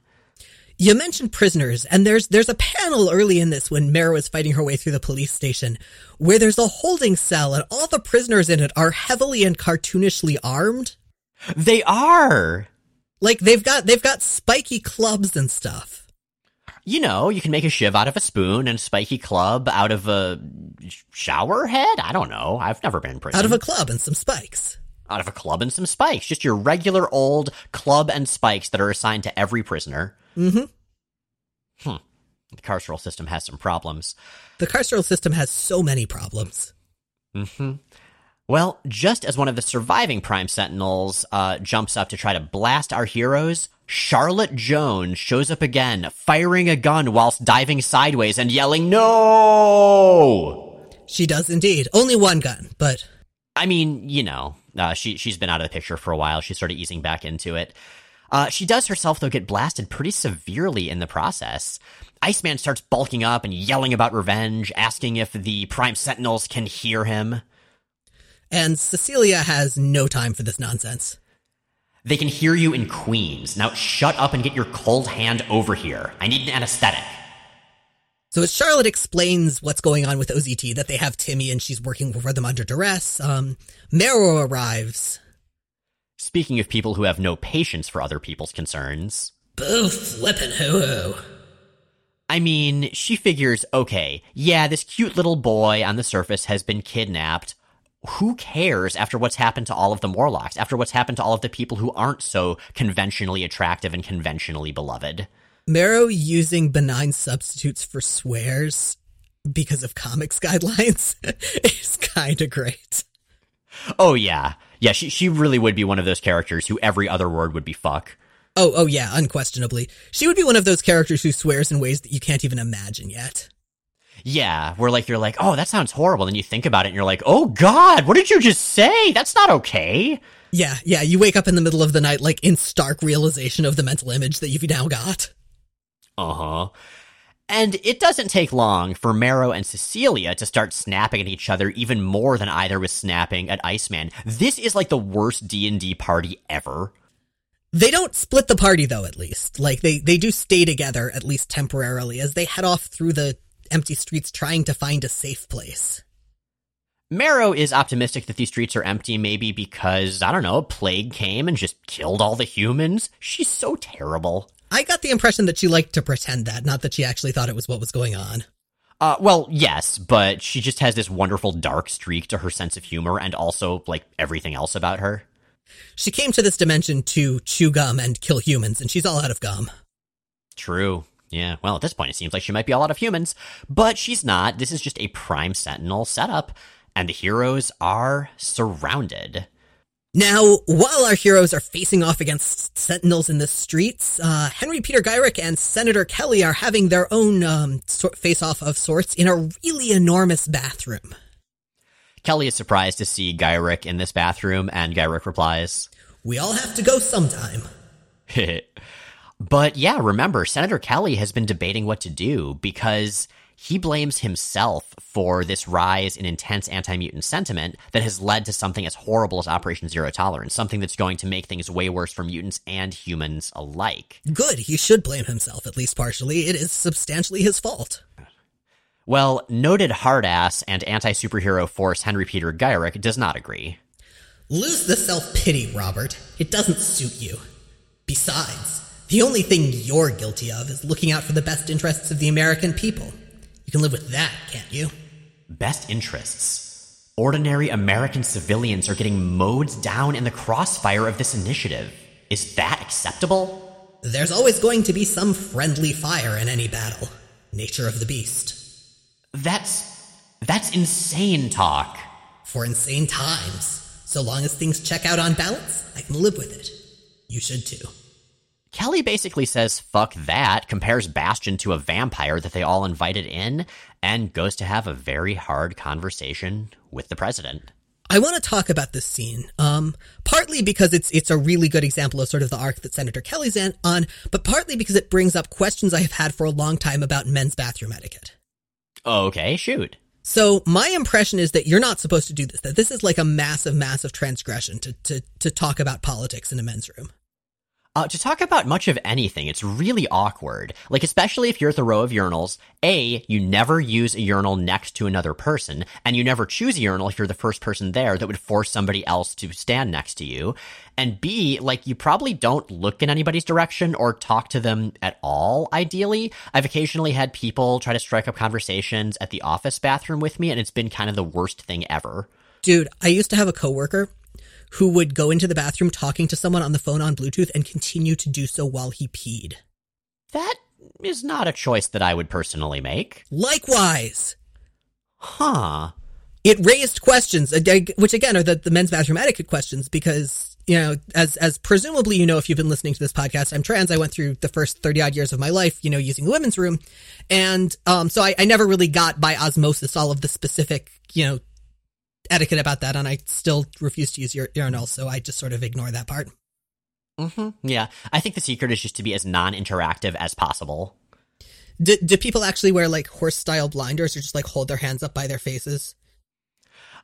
You mentioned prisoners, and there's there's a panel early in this when Marrow is fighting her way through the police station, where there's a holding cell, and all the prisoners in it are heavily and cartoonishly armed. They are. Like they've got they've got spiky clubs and stuff. You know, you can make a shiv out of a spoon and a spiky club out of a shower head. I don't know. I've never been in prison. Out of a club and some spikes. out of a club and some spikes. Just your regular old club and spikes that are assigned to every prisoner. Mm-hmm. Hmm. The carceral system has some problems. The carceral system has so many problems. hmm Well, just as one of the surviving Prime Sentinels uh, jumps up to try to blast our heroes, Charlotte Jones shows up again, firing a gun whilst diving sideways and yelling, No! She does indeed. Only one gun, but I mean, you know, uh, she she's been out of the picture for a while. She's sort of easing back into it. Uh, she does herself though get blasted pretty severely in the process. Iceman starts bulking up and yelling about revenge, asking if the Prime Sentinels can hear him. and Cecilia has no time for this nonsense. They can hear you in Queens. Now shut up and get your cold hand over here. I need an anesthetic. So as Charlotte explains what's going on with OZT, that they have Timmy and she's working for them under duress, um, arrives. Speaking of people who have no patience for other people's concerns, Boo flippin' hoo-hoo. I mean, she figures, okay, yeah, this cute little boy on the surface has been kidnapped. Who cares after what's happened to all of the Morlocks, after what's happened to all of the people who aren't so conventionally attractive and conventionally beloved? Marrow using benign substitutes for swears because of comics guidelines is kind of great. Oh, yeah. Yeah, she, she really would be one of those characters who every other word would be fuck. Oh, oh yeah, unquestionably. She would be one of those characters who swears in ways that you can't even imagine yet. Yeah, where like you're like, oh, that sounds horrible. Then you think about it and you're like, oh God, what did you just say? That's not okay. Yeah, yeah, you wake up in the middle of the night like in stark realization of the mental image that you've now got. Uh huh. And it doesn't take long for Marrow and Cecilia to start snapping at each other even more than either was snapping at Iceman. This is like the worst D&D party ever. They don't split the party though, at least. Like they, they do stay together, at least temporarily, as they head off through the empty streets trying to find a safe place. Marrow is optimistic that these streets are empty maybe because, I don't know, a plague came and just killed all the humans. She's so terrible. I got the impression that she liked to pretend that, not that she actually thought it was what was going on. Uh, well, yes, but she just has this wonderful dark streak to her sense of humor and also, like, everything else about her. She came to this dimension to chew gum and kill humans, and she's all out of gum. True. Yeah, well, at this point, it seems like she might be all out of humans, but she's not. This is just a Prime Sentinel setup, and the heroes are surrounded. Now, while our heroes are facing off against sentinels in the streets, uh, Henry Peter Gyrich and Senator Kelly are having their own um, sort face-off of sorts in a really enormous bathroom. Kelly is surprised to see Gyrich in this bathroom, and Gyrich replies, We all have to go sometime. But yeah, remember, Senator Kelly has been debating what to do because he blames himself for this rise in intense anti mutant sentiment that has led to something as horrible as Operation Zero Tolerance, something that's going to make things way worse for mutants and humans alike. Good, he should blame himself, at least partially. It is substantially his fault. Well, noted hardass and anti superhero force Henry Peter Gyrich does not agree. Lose the self-pity, Robert. It doesn't suit you. Besides, the only thing you're guilty of is looking out for the best interests of the American people. You can live with that, can't you? Best interests. Ordinary American civilians are getting mowed down in the crossfire of this initiative. Is that acceptable? There's always going to be some friendly fire in any battle. Nature of the beast. That's. that's insane talk. For insane times. So long as things check out on balance, I can live with it. You should too. Kelly basically says fuck that, compares Bastion to a vampire that they all invited in, and goes to have a very hard conversation with the president. I want to talk about this scene, um, partly because it's it's a really good example of sort of the arc that Senator Kelly's in, on, but partly because it brings up questions I have had for a long time about men's bathroom etiquette. Okay, shoot. So my impression is that you're not supposed to do this. That this is like a massive, massive transgression to to to talk about politics in a men's room. Uh, to talk about much of anything, it's really awkward. Like, especially if you're at the row of urinals, A, you never use a urinal next to another person, and you never choose a urinal if you're the first person there that would force somebody else to stand next to you. And B, like, you probably don't look in anybody's direction or talk to them at all, ideally. I've occasionally had people try to strike up conversations at the office bathroom with me, and it's been kind of the worst thing ever. Dude, I used to have a coworker who would go into the bathroom talking to someone on the phone on Bluetooth and continue to do so while he peed. That is not a choice that I would personally make. Likewise. Huh. It raised questions, which again are the, the men's bathroom etiquette questions, because, you know, as, as presumably you know if you've been listening to this podcast, I'm trans. I went through the first 30 odd years of my life, you know, using the women's room. And, um, so I, I never really got by osmosis all of the specific, you know, etiquette about that, and I still refuse to use ur- urinals, so I just sort of ignore that part. Mm-hmm. Yeah, I think the secret is just to be as non-interactive as possible. Do, do people actually wear like horse-style blinders, or just like hold their hands up by their faces?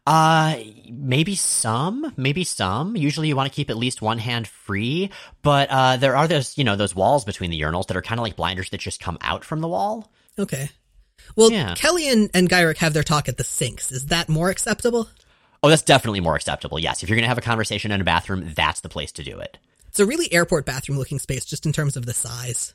Uh, maybe some, maybe some. Usually you want to keep at least one hand free, but uh, there are those, you know, those walls between the urinals that are kind of like blinders that just come out from the wall. Okay. Well, Yeah. Kelly and, and Gyrich have their talk at the sinks. Is that more acceptable? Oh, that's definitely more acceptable. Yes, if you're gonna have a conversation in a bathroom, that's the place to do it. It's a really airport bathroom looking space, just in terms of the size.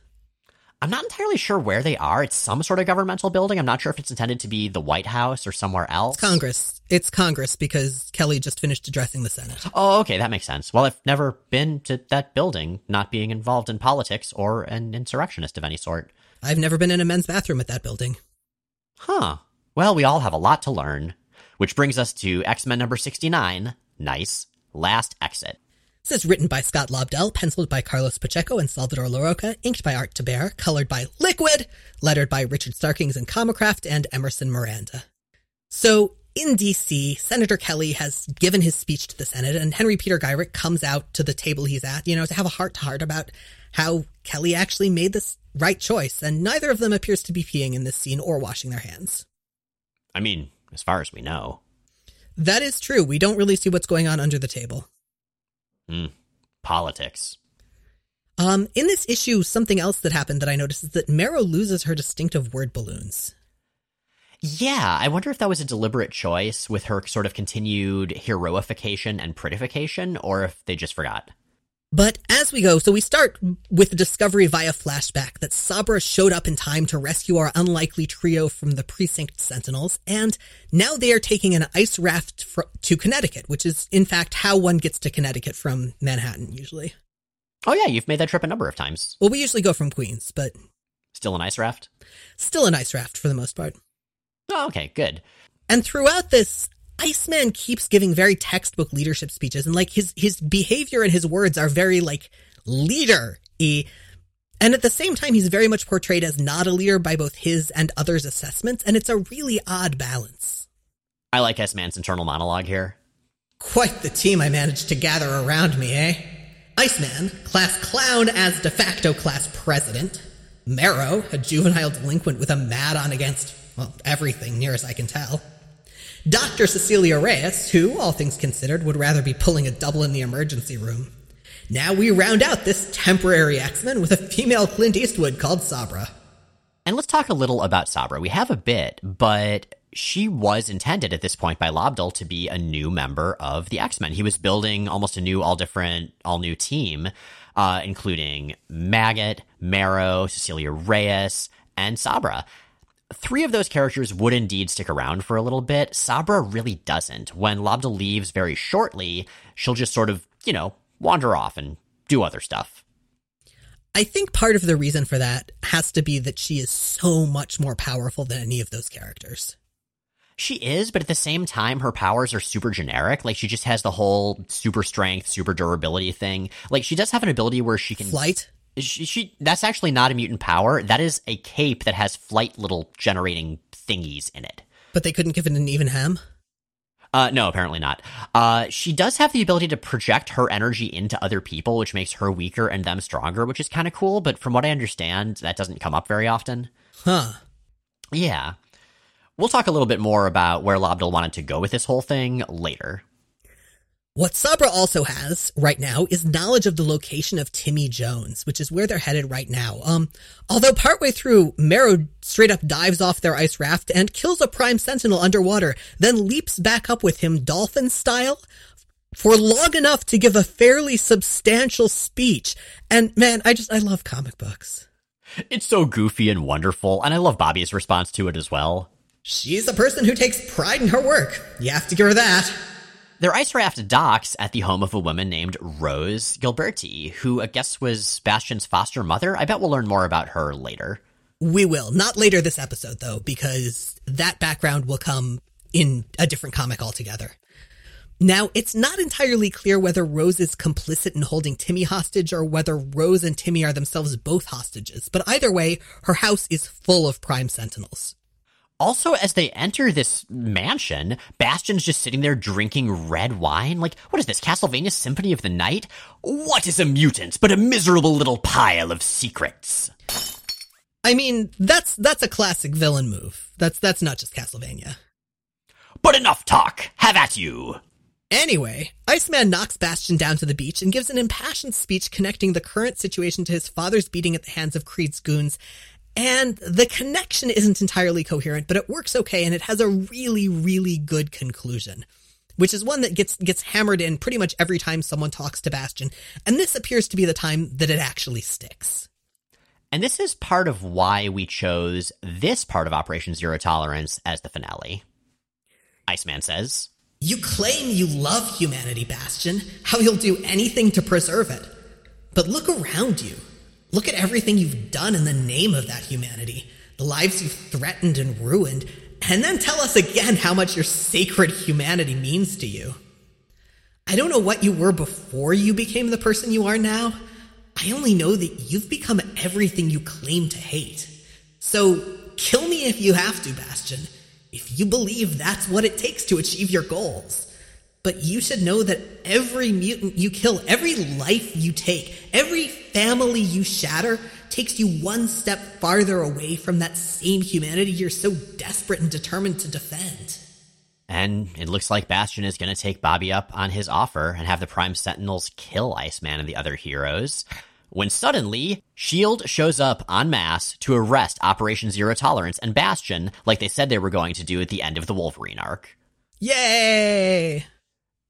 I'm not entirely sure where they are. It's some sort of governmental building. I'm not sure if it's intended to be the White House or somewhere else. It's Congress. It's Congress because Kelly just finished addressing the Senate. Oh, okay, that makes sense. Well, I've never been to that building, not being involved in politics or an insurrectionist of any sort. I've never been in a men's bathroom at that building. Huh. Well, we all have a lot to learn. Which brings us to X Men number 69. Nice. Last Exit. This is written by Scott Lobdell, penciled by Carlos Pacheco and Salvador Larroca, inked by Art Thibert, colored by Liquid, lettered by Richard Starkings and Comicraft, and Emerson Miranda. So, in DC, Senator Kelly has given his speech to the Senate, and Henry Peter Gyrich comes out to the table he's at, you know, to have a heart to heart about how Kelly actually made this right choice, and neither of them appears to be peeing in this scene or washing their hands. I mean, as far as we know. That is true. We don't really see what's going on under the table. Hmm. Politics. Um, in this issue, something else that happened that I noticed is that Marrow loses her distinctive word balloons. Yeah, I wonder if that was a deliberate choice with her sort of continued heroification and prettification, or if they just forgot. But as we go, so we start with the discovery via flashback that Sabra showed up in time to rescue our unlikely trio from the precinct sentinels, and now they are taking an ice raft fr- to Connecticut, which is in fact how one gets to Connecticut from Manhattan usually. Oh, yeah, you've made that trip a number of times. Well, we usually go from Queens, but Still an ice raft? still an ice raft for the most part. Oh, okay, good. And throughout this, Iceman keeps giving very textbook leadership speeches, and like his his behavior and his words are very like leader y. And at the same time, he's very much portrayed as not a leader by both his and others' assessments, and it's a really odd balance. I like Iceman's internal monologue here. Quite the team I managed to gather around me, eh? Iceman, class clown as de facto class president. Marrow, a juvenile delinquent with a mad on against, well, everything near as I can tell. Dr. Cecilia Reyes, who, all things considered, would rather be pulling a double in the emergency room. Now we round out this temporary X-Men with a female Clint Eastwood called Sabra. And let's talk a little about Sabra. We have a bit, but she was intended at this point by Lobdell to be a new member of the X Men. He was building almost a new, all different, all new team, uh, including Maggot, Marrow, Cecilia Reyes, and Sabra. Three of those characters would indeed stick around for a little bit. Sabra really doesn't. When Lobdell leaves very shortly, she'll just sort of, you know, wander off and do other stuff. I think part of the reason for that has to be that she is so much more powerful than any of those characters. She is, but at the same time, her powers are super generic. Like, she just has the whole super strength, super durability thing. Like, she does have an ability where she can. Flight? She, she, that's actually not a mutant power. That is a cape that has flight little generating thingies in it. But they couldn't give it an even hem? Uh, no, apparently not. Uh, she does have the ability to project her energy into other people, which makes her weaker and them stronger, which is kind of cool. But from what I understand, that doesn't come up very often. Huh. Yeah. We'll talk a little bit more about where Lobdell wanted to go with this whole thing later. What Sabra also has right now is knowledge of the location of Timmy Jones, which is where they're headed right now. Um, although partway through, Marrow straight up dives off their ice raft and kills a Prime Sentinel underwater, then leaps back up with him dolphin style for long enough to give a fairly substantial speech. And man, I just, I love comic books. It's so goofy and wonderful, and I love Bobby's response to it as well. She's a person who takes pride in her work. You have to give her that. Their ice raft docks at the home of a woman named Rose Gilberti, who I guess was Bastion's foster mother. I bet we'll learn more about her later. We will. Not later this episode, though, because that background will come in a different comic altogether. Now, it's not entirely clear whether Rose is complicit in holding Timmy hostage or whether Rose and Timmy are themselves both hostages, but either way, her house is full of Prime Sentinels. Also, as they enter this mansion, Bastion's just sitting there drinking red wine. Like, what is this, Castlevania Symphony of the Night? What is a mutant but a miserable little pile of secrets? I mean, that's that's a classic villain move. That's that's not just Castlevania. But enough talk. Have at you. Anyway, Iceman knocks Bastion down to the beach and gives an impassioned speech connecting the current situation to his father's beating at the hands of Creed's goons and the connection isn't entirely coherent, but it works okay and it has a really, really good conclusion. Which is one that gets gets hammered in pretty much every time someone talks to Bastion, and this appears to be the time that it actually sticks. And this is part of why we chose this part of Operation Zero Tolerance as the finale. Iceman says, You claim you love humanity, Bastion, how you'll do anything to preserve it. But look around you. Look at everything you've done in the name of that humanity, the lives you've threatened and ruined, and then tell us again how much your sacred humanity means to you. I don't know what you were before you became the person you are now. I only know that you've become everything you claim to hate. So kill me if you have to, Bastion, if you believe that's what it takes to achieve your goals. But you should know that every mutant you kill, every life you take, every family you shatter takes you one step farther away from that same humanity you're so desperate and determined to defend. And it looks like Bastion is going to take Bobby up on his offer and have the Prime Sentinels kill Iceman and the other heroes. When suddenly, S.H.I.E.L.D. shows up en masse to arrest Operation Zero Tolerance and Bastion, like they said they were going to do at the end of the Wolverine arc. Yay!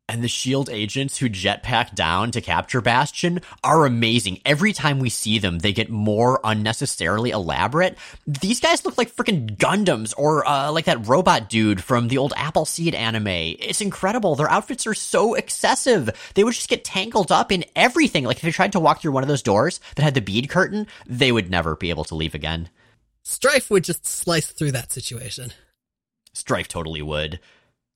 And the shield agents who jetpack down to capture Bastion are amazing. Every time we see them, they get more unnecessarily elaborate. These guys look like freaking Gundams or uh, like that robot dude from the old Appleseed anime. It's incredible. Their outfits are so excessive. They would just get tangled up in everything. Like if they tried to walk through one of those doors that had the bead curtain, they would never be able to leave again. Strife would just slice through that situation. Strife totally would.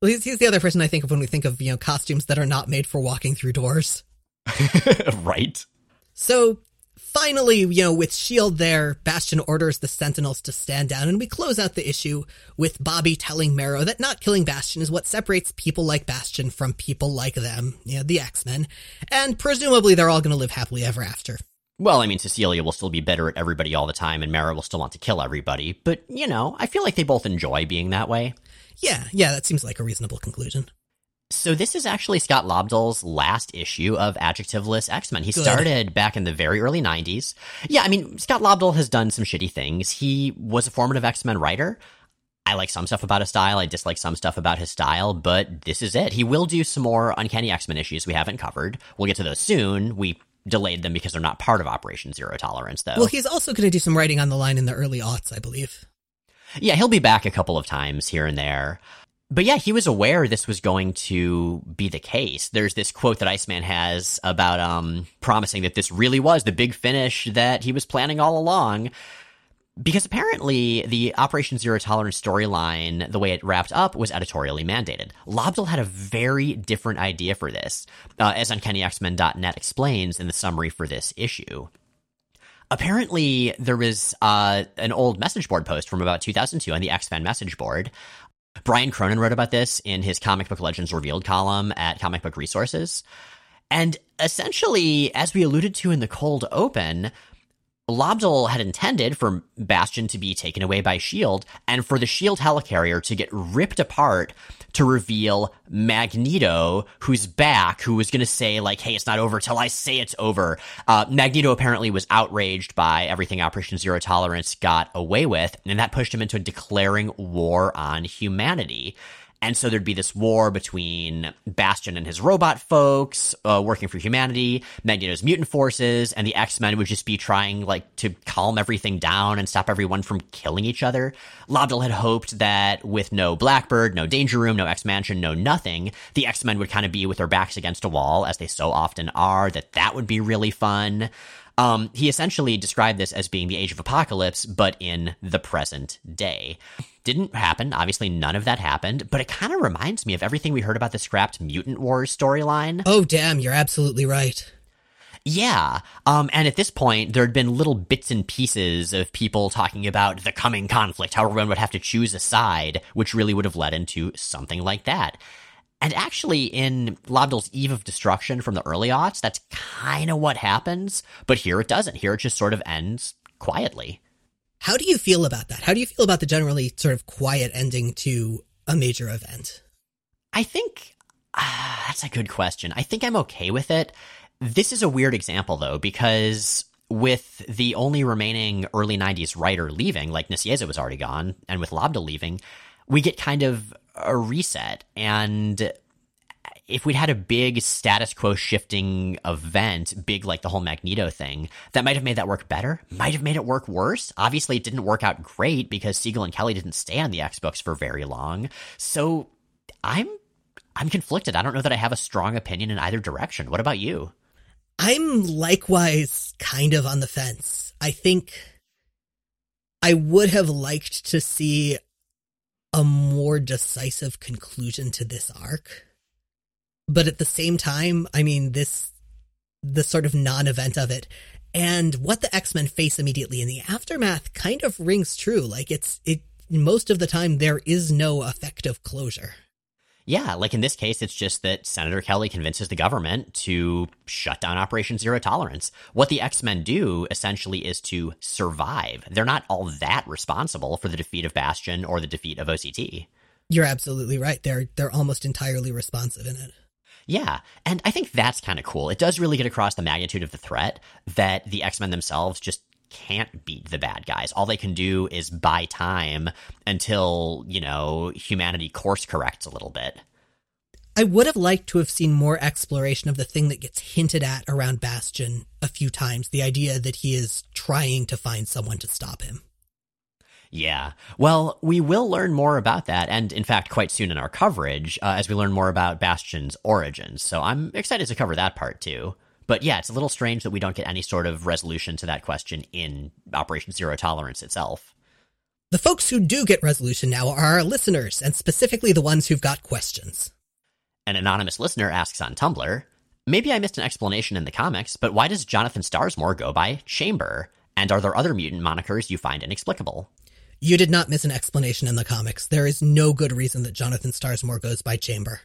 Well, he's, he's the other person I think of when we think of, you know, costumes that are not made for walking through doors. right. So finally, you know, with S.H.I.E.L.D. there, Bastion orders the Sentinels to stand down, and we close out the issue with Bobby telling Marrow that not killing Bastion is what separates people like Bastion from people like them, you know, the X-Men, and presumably they're all going to live happily ever after. Well, I mean, Cecilia will still be bitter at everybody all the time, and Marrow will still want to kill everybody, but, you know, I feel like they both enjoy being that way. Yeah, yeah, that seems like a reasonable conclusion. So this is actually Scott Lobdell's last issue of Adjectiveless X-Men. He Good. started back in the very early 90s. Yeah, I mean, Scott Lobdell has done some shitty things. He was a formative X-Men writer. I like some stuff about his style. I dislike some stuff about his style, but this is it. He will do some more Uncanny X-Men issues we haven't covered. We'll get to those soon. We delayed them because they're not part of Operation Zero Tolerance, though. Well, he's also going to do some writing on the line in the early aughts, I believe. Yeah, he'll be back a couple of times here and there. But yeah, he was aware this was going to be the case. There's this quote that Iceman has about um, promising that this really was the big finish that he was planning all along. Because apparently the Operation Zero Tolerance storyline, the way it wrapped up, was editorially mandated. Lobdell had a very different idea for this, uh, as UncannyX-Men.net explains in the summary for this issue. Apparently, there was uh, an old message board post from about 2002 on the X-Men message board. Brian Cronin wrote about this in his Comic Book Legends Revealed column at Comic Book Resources. And essentially, as we alluded to in the cold open, Lobdell had intended for Bastion to be taken away by S.H.I.E.L.D. and for the S.H.I.E.L.D. helicarrier to get ripped apart to reveal Magneto, who's back, who was going to say, like, hey, it's not over till I say it's over. Uh, Magneto apparently was outraged by everything Operation Zero Tolerance got away with, and that pushed him into declaring war on humanity. And so there'd be this war between Bastion and his robot folks uh, working for humanity, Magneto's mutant forces, and the X Men would just be trying like to calm everything down and stop everyone from killing each other. Lobdell had hoped that with no Blackbird, no Danger Room, no X Mansion, no nothing, the X Men would kind of be with their backs against a wall, as they so often are. That that would be really fun. Um, he essentially described this as being the age of apocalypse, but in the present day. Didn't happen. Obviously, none of that happened, but it kind of reminds me of everything we heard about the scrapped Mutant Wars storyline. Oh, damn, you're absolutely right. Yeah. Um, and at this point, there had been little bits and pieces of people talking about the coming conflict, how everyone would have to choose a side, which really would have led into something like that. And actually, in Lobdell's Eve of Destruction from the early aughts, that's kind of what happens. But here it doesn't. Here it just sort of ends quietly. How do you feel about that? How do you feel about the generally sort of quiet ending to a major event? I think uh, that's a good question. I think I'm okay with it. This is a weird example, though, because with the only remaining early 90s writer leaving, like Nicieza was already gone, and with Lobdell leaving, we get kind of a reset. And if we'd had a big status quo shifting event, big like the whole Magneto thing, that might have made that work better, might have made it work worse. Obviously, it didn't work out great because Seagle and Kelly didn't stay on the X books for very long. So I'm I'm conflicted. I don't know that I have a strong opinion in either direction. What about you? I'm likewise kind of on the fence. I think I would have liked to see a more decisive conclusion to this arc. But at the same time, I mean, this, the sort of non event of it and what the X Men face immediately in the aftermath kind of rings true. Like it's, it, most of the time, there is no effective closure. Yeah, like in this case, it's just that Senator Kelly convinces the government to shut down Operation Zero Tolerance. What the X Men do essentially is to survive. They're not all that responsible for the defeat of Bastion or the defeat of OZT. You're absolutely right. They're they're almost entirely responsive in it. Yeah, and I think that's kind of cool. It does really get across the magnitude of the threat that the X Men themselves just can't beat the bad guys. All they can do is buy time until, you know, humanity course corrects a little bit. I would have liked to have seen more exploration of the thing that gets hinted at around Bastion a few times the idea that he is trying to find someone to stop him. Yeah. Well, we will learn more about that, and in fact, quite soon in our coverage, uh, as we learn more about Bastion's origins. So I'm excited to cover that part too. But yeah, it's a little strange that we don't get any sort of resolution to that question in Operation Zero Tolerance itself. The folks who do get resolution now are our listeners, and specifically the ones who've got questions. An anonymous listener asks on Tumblr Maybe I missed an explanation in the comics, but why does Jonathan Starsmore go by Chamber? And are there other mutant monikers you find inexplicable? You did not miss an explanation in the comics. There is no good reason that Jonathan Starsmore goes by Chamber.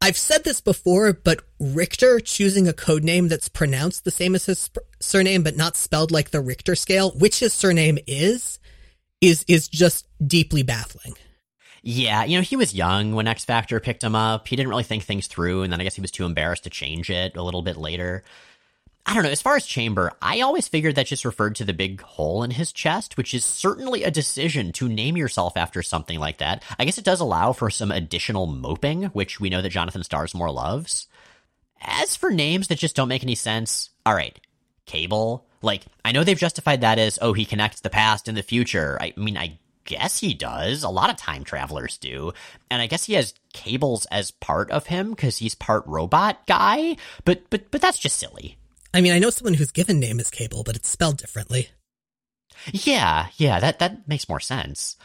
I've said this before, but Richter choosing a code name that's pronounced the same as his surname, but not spelled like the Richter scale, which his surname is, is is just deeply baffling. Yeah, you know, he was young when X Factor picked him up. He didn't really think things through, and then I guess he was too embarrassed to change it a little bit later. I don't know. As far as Chamber, I always figured that just referred to the big hole in his chest, which is certainly a decision to name yourself after something like that. I guess it does allow for some additional moping, which we know that Jonathan Starsmore loves. As for names that just don't make any sense, all right, Cable. Like, I know they've justified that as, oh, he connects the past and the future. I mean, I guess he does. A lot of time travelers do. And I guess he has cables as part of him because he's part robot guy, but but but that's just silly. I mean, I know someone whose given name is Cable, but it's spelled differently. Yeah, yeah, that that makes more sense.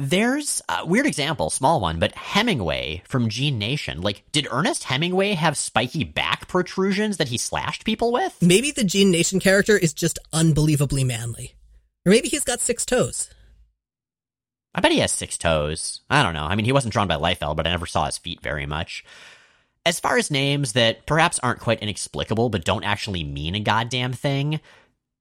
There's a weird example, small one, but Hemingway from Gene Nation. Like, did Ernest Hemingway have spiky back protrusions that he slashed people with? Maybe the Gene Nation character is just unbelievably manly. Or maybe he's got six toes. I bet he has six toes. I don't know. I mean, he wasn't drawn by Liefeld, but I never saw his feet very much. As far as names that perhaps aren't quite inexplicable but don't actually mean a goddamn thing,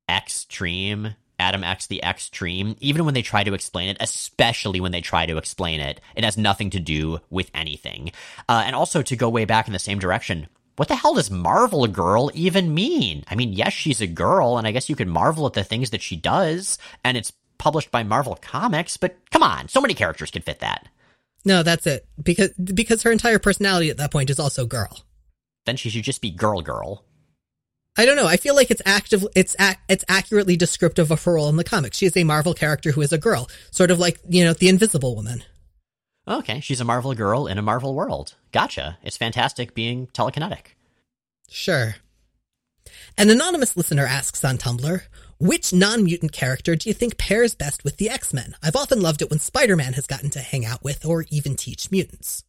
extreme Adam X the extreme, even when they try to explain it, especially when they try to explain it, it has nothing to do with anything. Uh, and also to go way back in the same direction, what the hell does Marvel Girl even mean? I mean, yes, she's a girl, and I guess you could marvel at the things that she does, and it's published by Marvel Comics, but come on, so many characters could fit that. No, that's it. Because because her entire personality at that point is also girl. Then she should just be girl girl. I don't know. I feel like it's active. It's ac- it's accurately descriptive of her role in the comics. She is a Marvel character who is a girl, sort of like you know the Invisible Woman. Okay, she's a Marvel girl in a Marvel world. Gotcha. It's fantastic being telekinetic. Sure. An anonymous listener asks on Tumblr, which non mutant character do you think pairs best with the X Men? I've often loved it when Spider Man has gotten to hang out with or even teach mutants.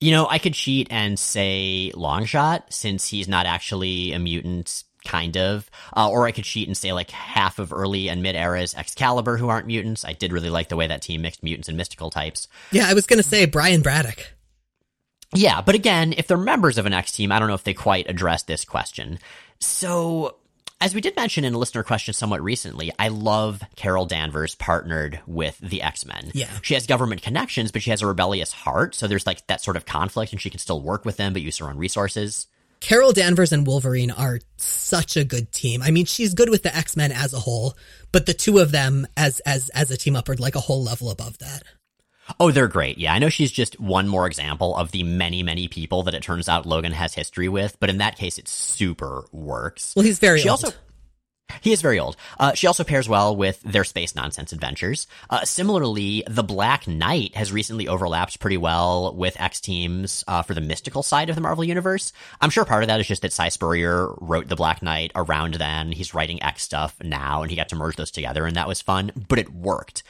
You know, I could cheat and say Longshot since he's not actually a mutant, kind of. Uh, or I could cheat and say like half of early and mid eras Excalibur who aren't mutants. I did really like the way that team mixed mutants and mystical types. Yeah, I was going to say Brian Braddock. Yeah, but again, if they're members of an X team, I don't know if they quite address this question. So as we did mention in a listener question somewhat recently, I love Carol Danvers partnered with the X Men. Yeah. She has government connections, but she has a rebellious heart. So there's like that sort of conflict, and she can still work with them, but use her own resources. Carol Danvers and Wolverine are such a good team. I mean, she's good with the X Men as a whole, but the two of them as as as a team up are like a whole level above that. Oh, they're great. Yeah, I know she's just one more example of the many, many people that it turns out Logan has history with, but in that case, it super works. Well, he's very she old. Also, he is very old. Uh, she also pairs well with their space nonsense adventures. Uh, similarly, the Black Knight has recently overlapped pretty well with X teams uh, for the mystical side of the Marvel Universe. I'm sure part of that is just that Si Spurrier wrote the Black Knight around then. He's writing X stuff now, and he got to merge those together, and that was fun, but it worked.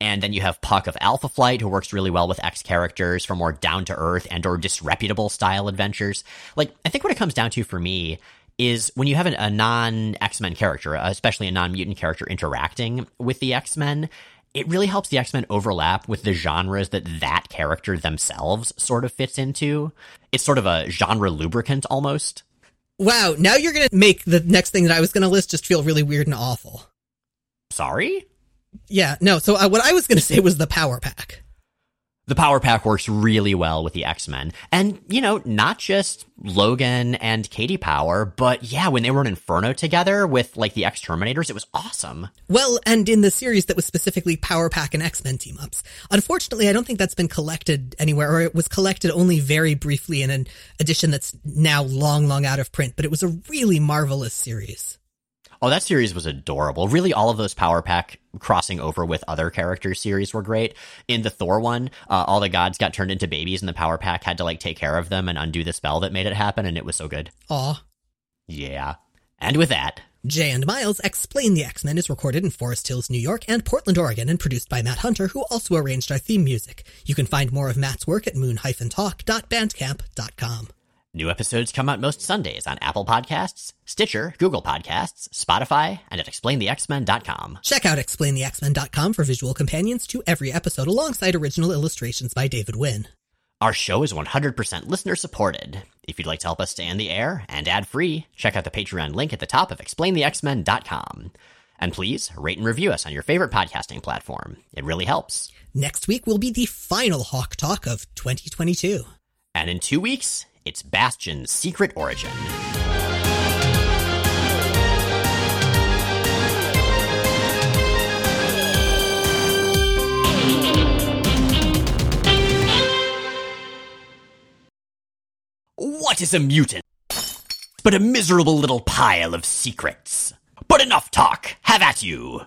And then you have Puck of Alpha Flight, who works really well with X characters for more down to earth and or disreputable style adventures. Like, I think what it comes down to for me is when you have a non X Men character, especially a non mutant character interacting with the X Men, it really helps the X Men overlap with the genres that that character themselves sort of fits into. It's sort of a genre lubricant almost. Wow, now you're going to make the next thing that I was going to list just feel really weird and awful. Sorry? Yeah, no. So uh, what I was going to say was the power pack. The power pack works really well with the X-Men. And, you know, not just Logan and Katie Power, but yeah, when they were in Inferno together with like the X-Terminators, it was awesome. Well, and in the series that was specifically Power Pack and X-Men team ups. Unfortunately, I don't think that's been collected anywhere, or it was collected only very briefly in an edition that's now long, long out of print, but it was a really marvelous series. Oh, that series was adorable. Really, all of those Power Pack crossing over with other characters series were great. In the Thor one, uh, all the gods got turned into babies, and the Power Pack had to like take care of them and undo the spell that made it happen, and it was so good. Aw. Yeah. And with that, Jay and Miles X-Plain the X-Men is recorded in Forest Hills, New York and Portland, Oregon and produced by Matt Hunter, who also arranged our theme music. You can find more of Matt's work at moon-talk.bandcamp.com. New episodes come out most Sundays on Apple Podcasts, Stitcher, Google Podcasts, Spotify, and at explainthexmen.com. Check out explainthexmen.com for visual companions to every episode alongside original illustrations by David Wynn. Our show is 100% listener supported. If you'd like to help us stay on the air and ad free, check out the Patreon link at the top of explainthexmen.com. And please rate and review us on your favorite podcasting platform. It really helps. Next week will be the final Hawk Talk of 2022. And in two weeks, it's Bastion's secret origin. What is a mutant? But a miserable little pile of secrets. But enough talk. Have at you.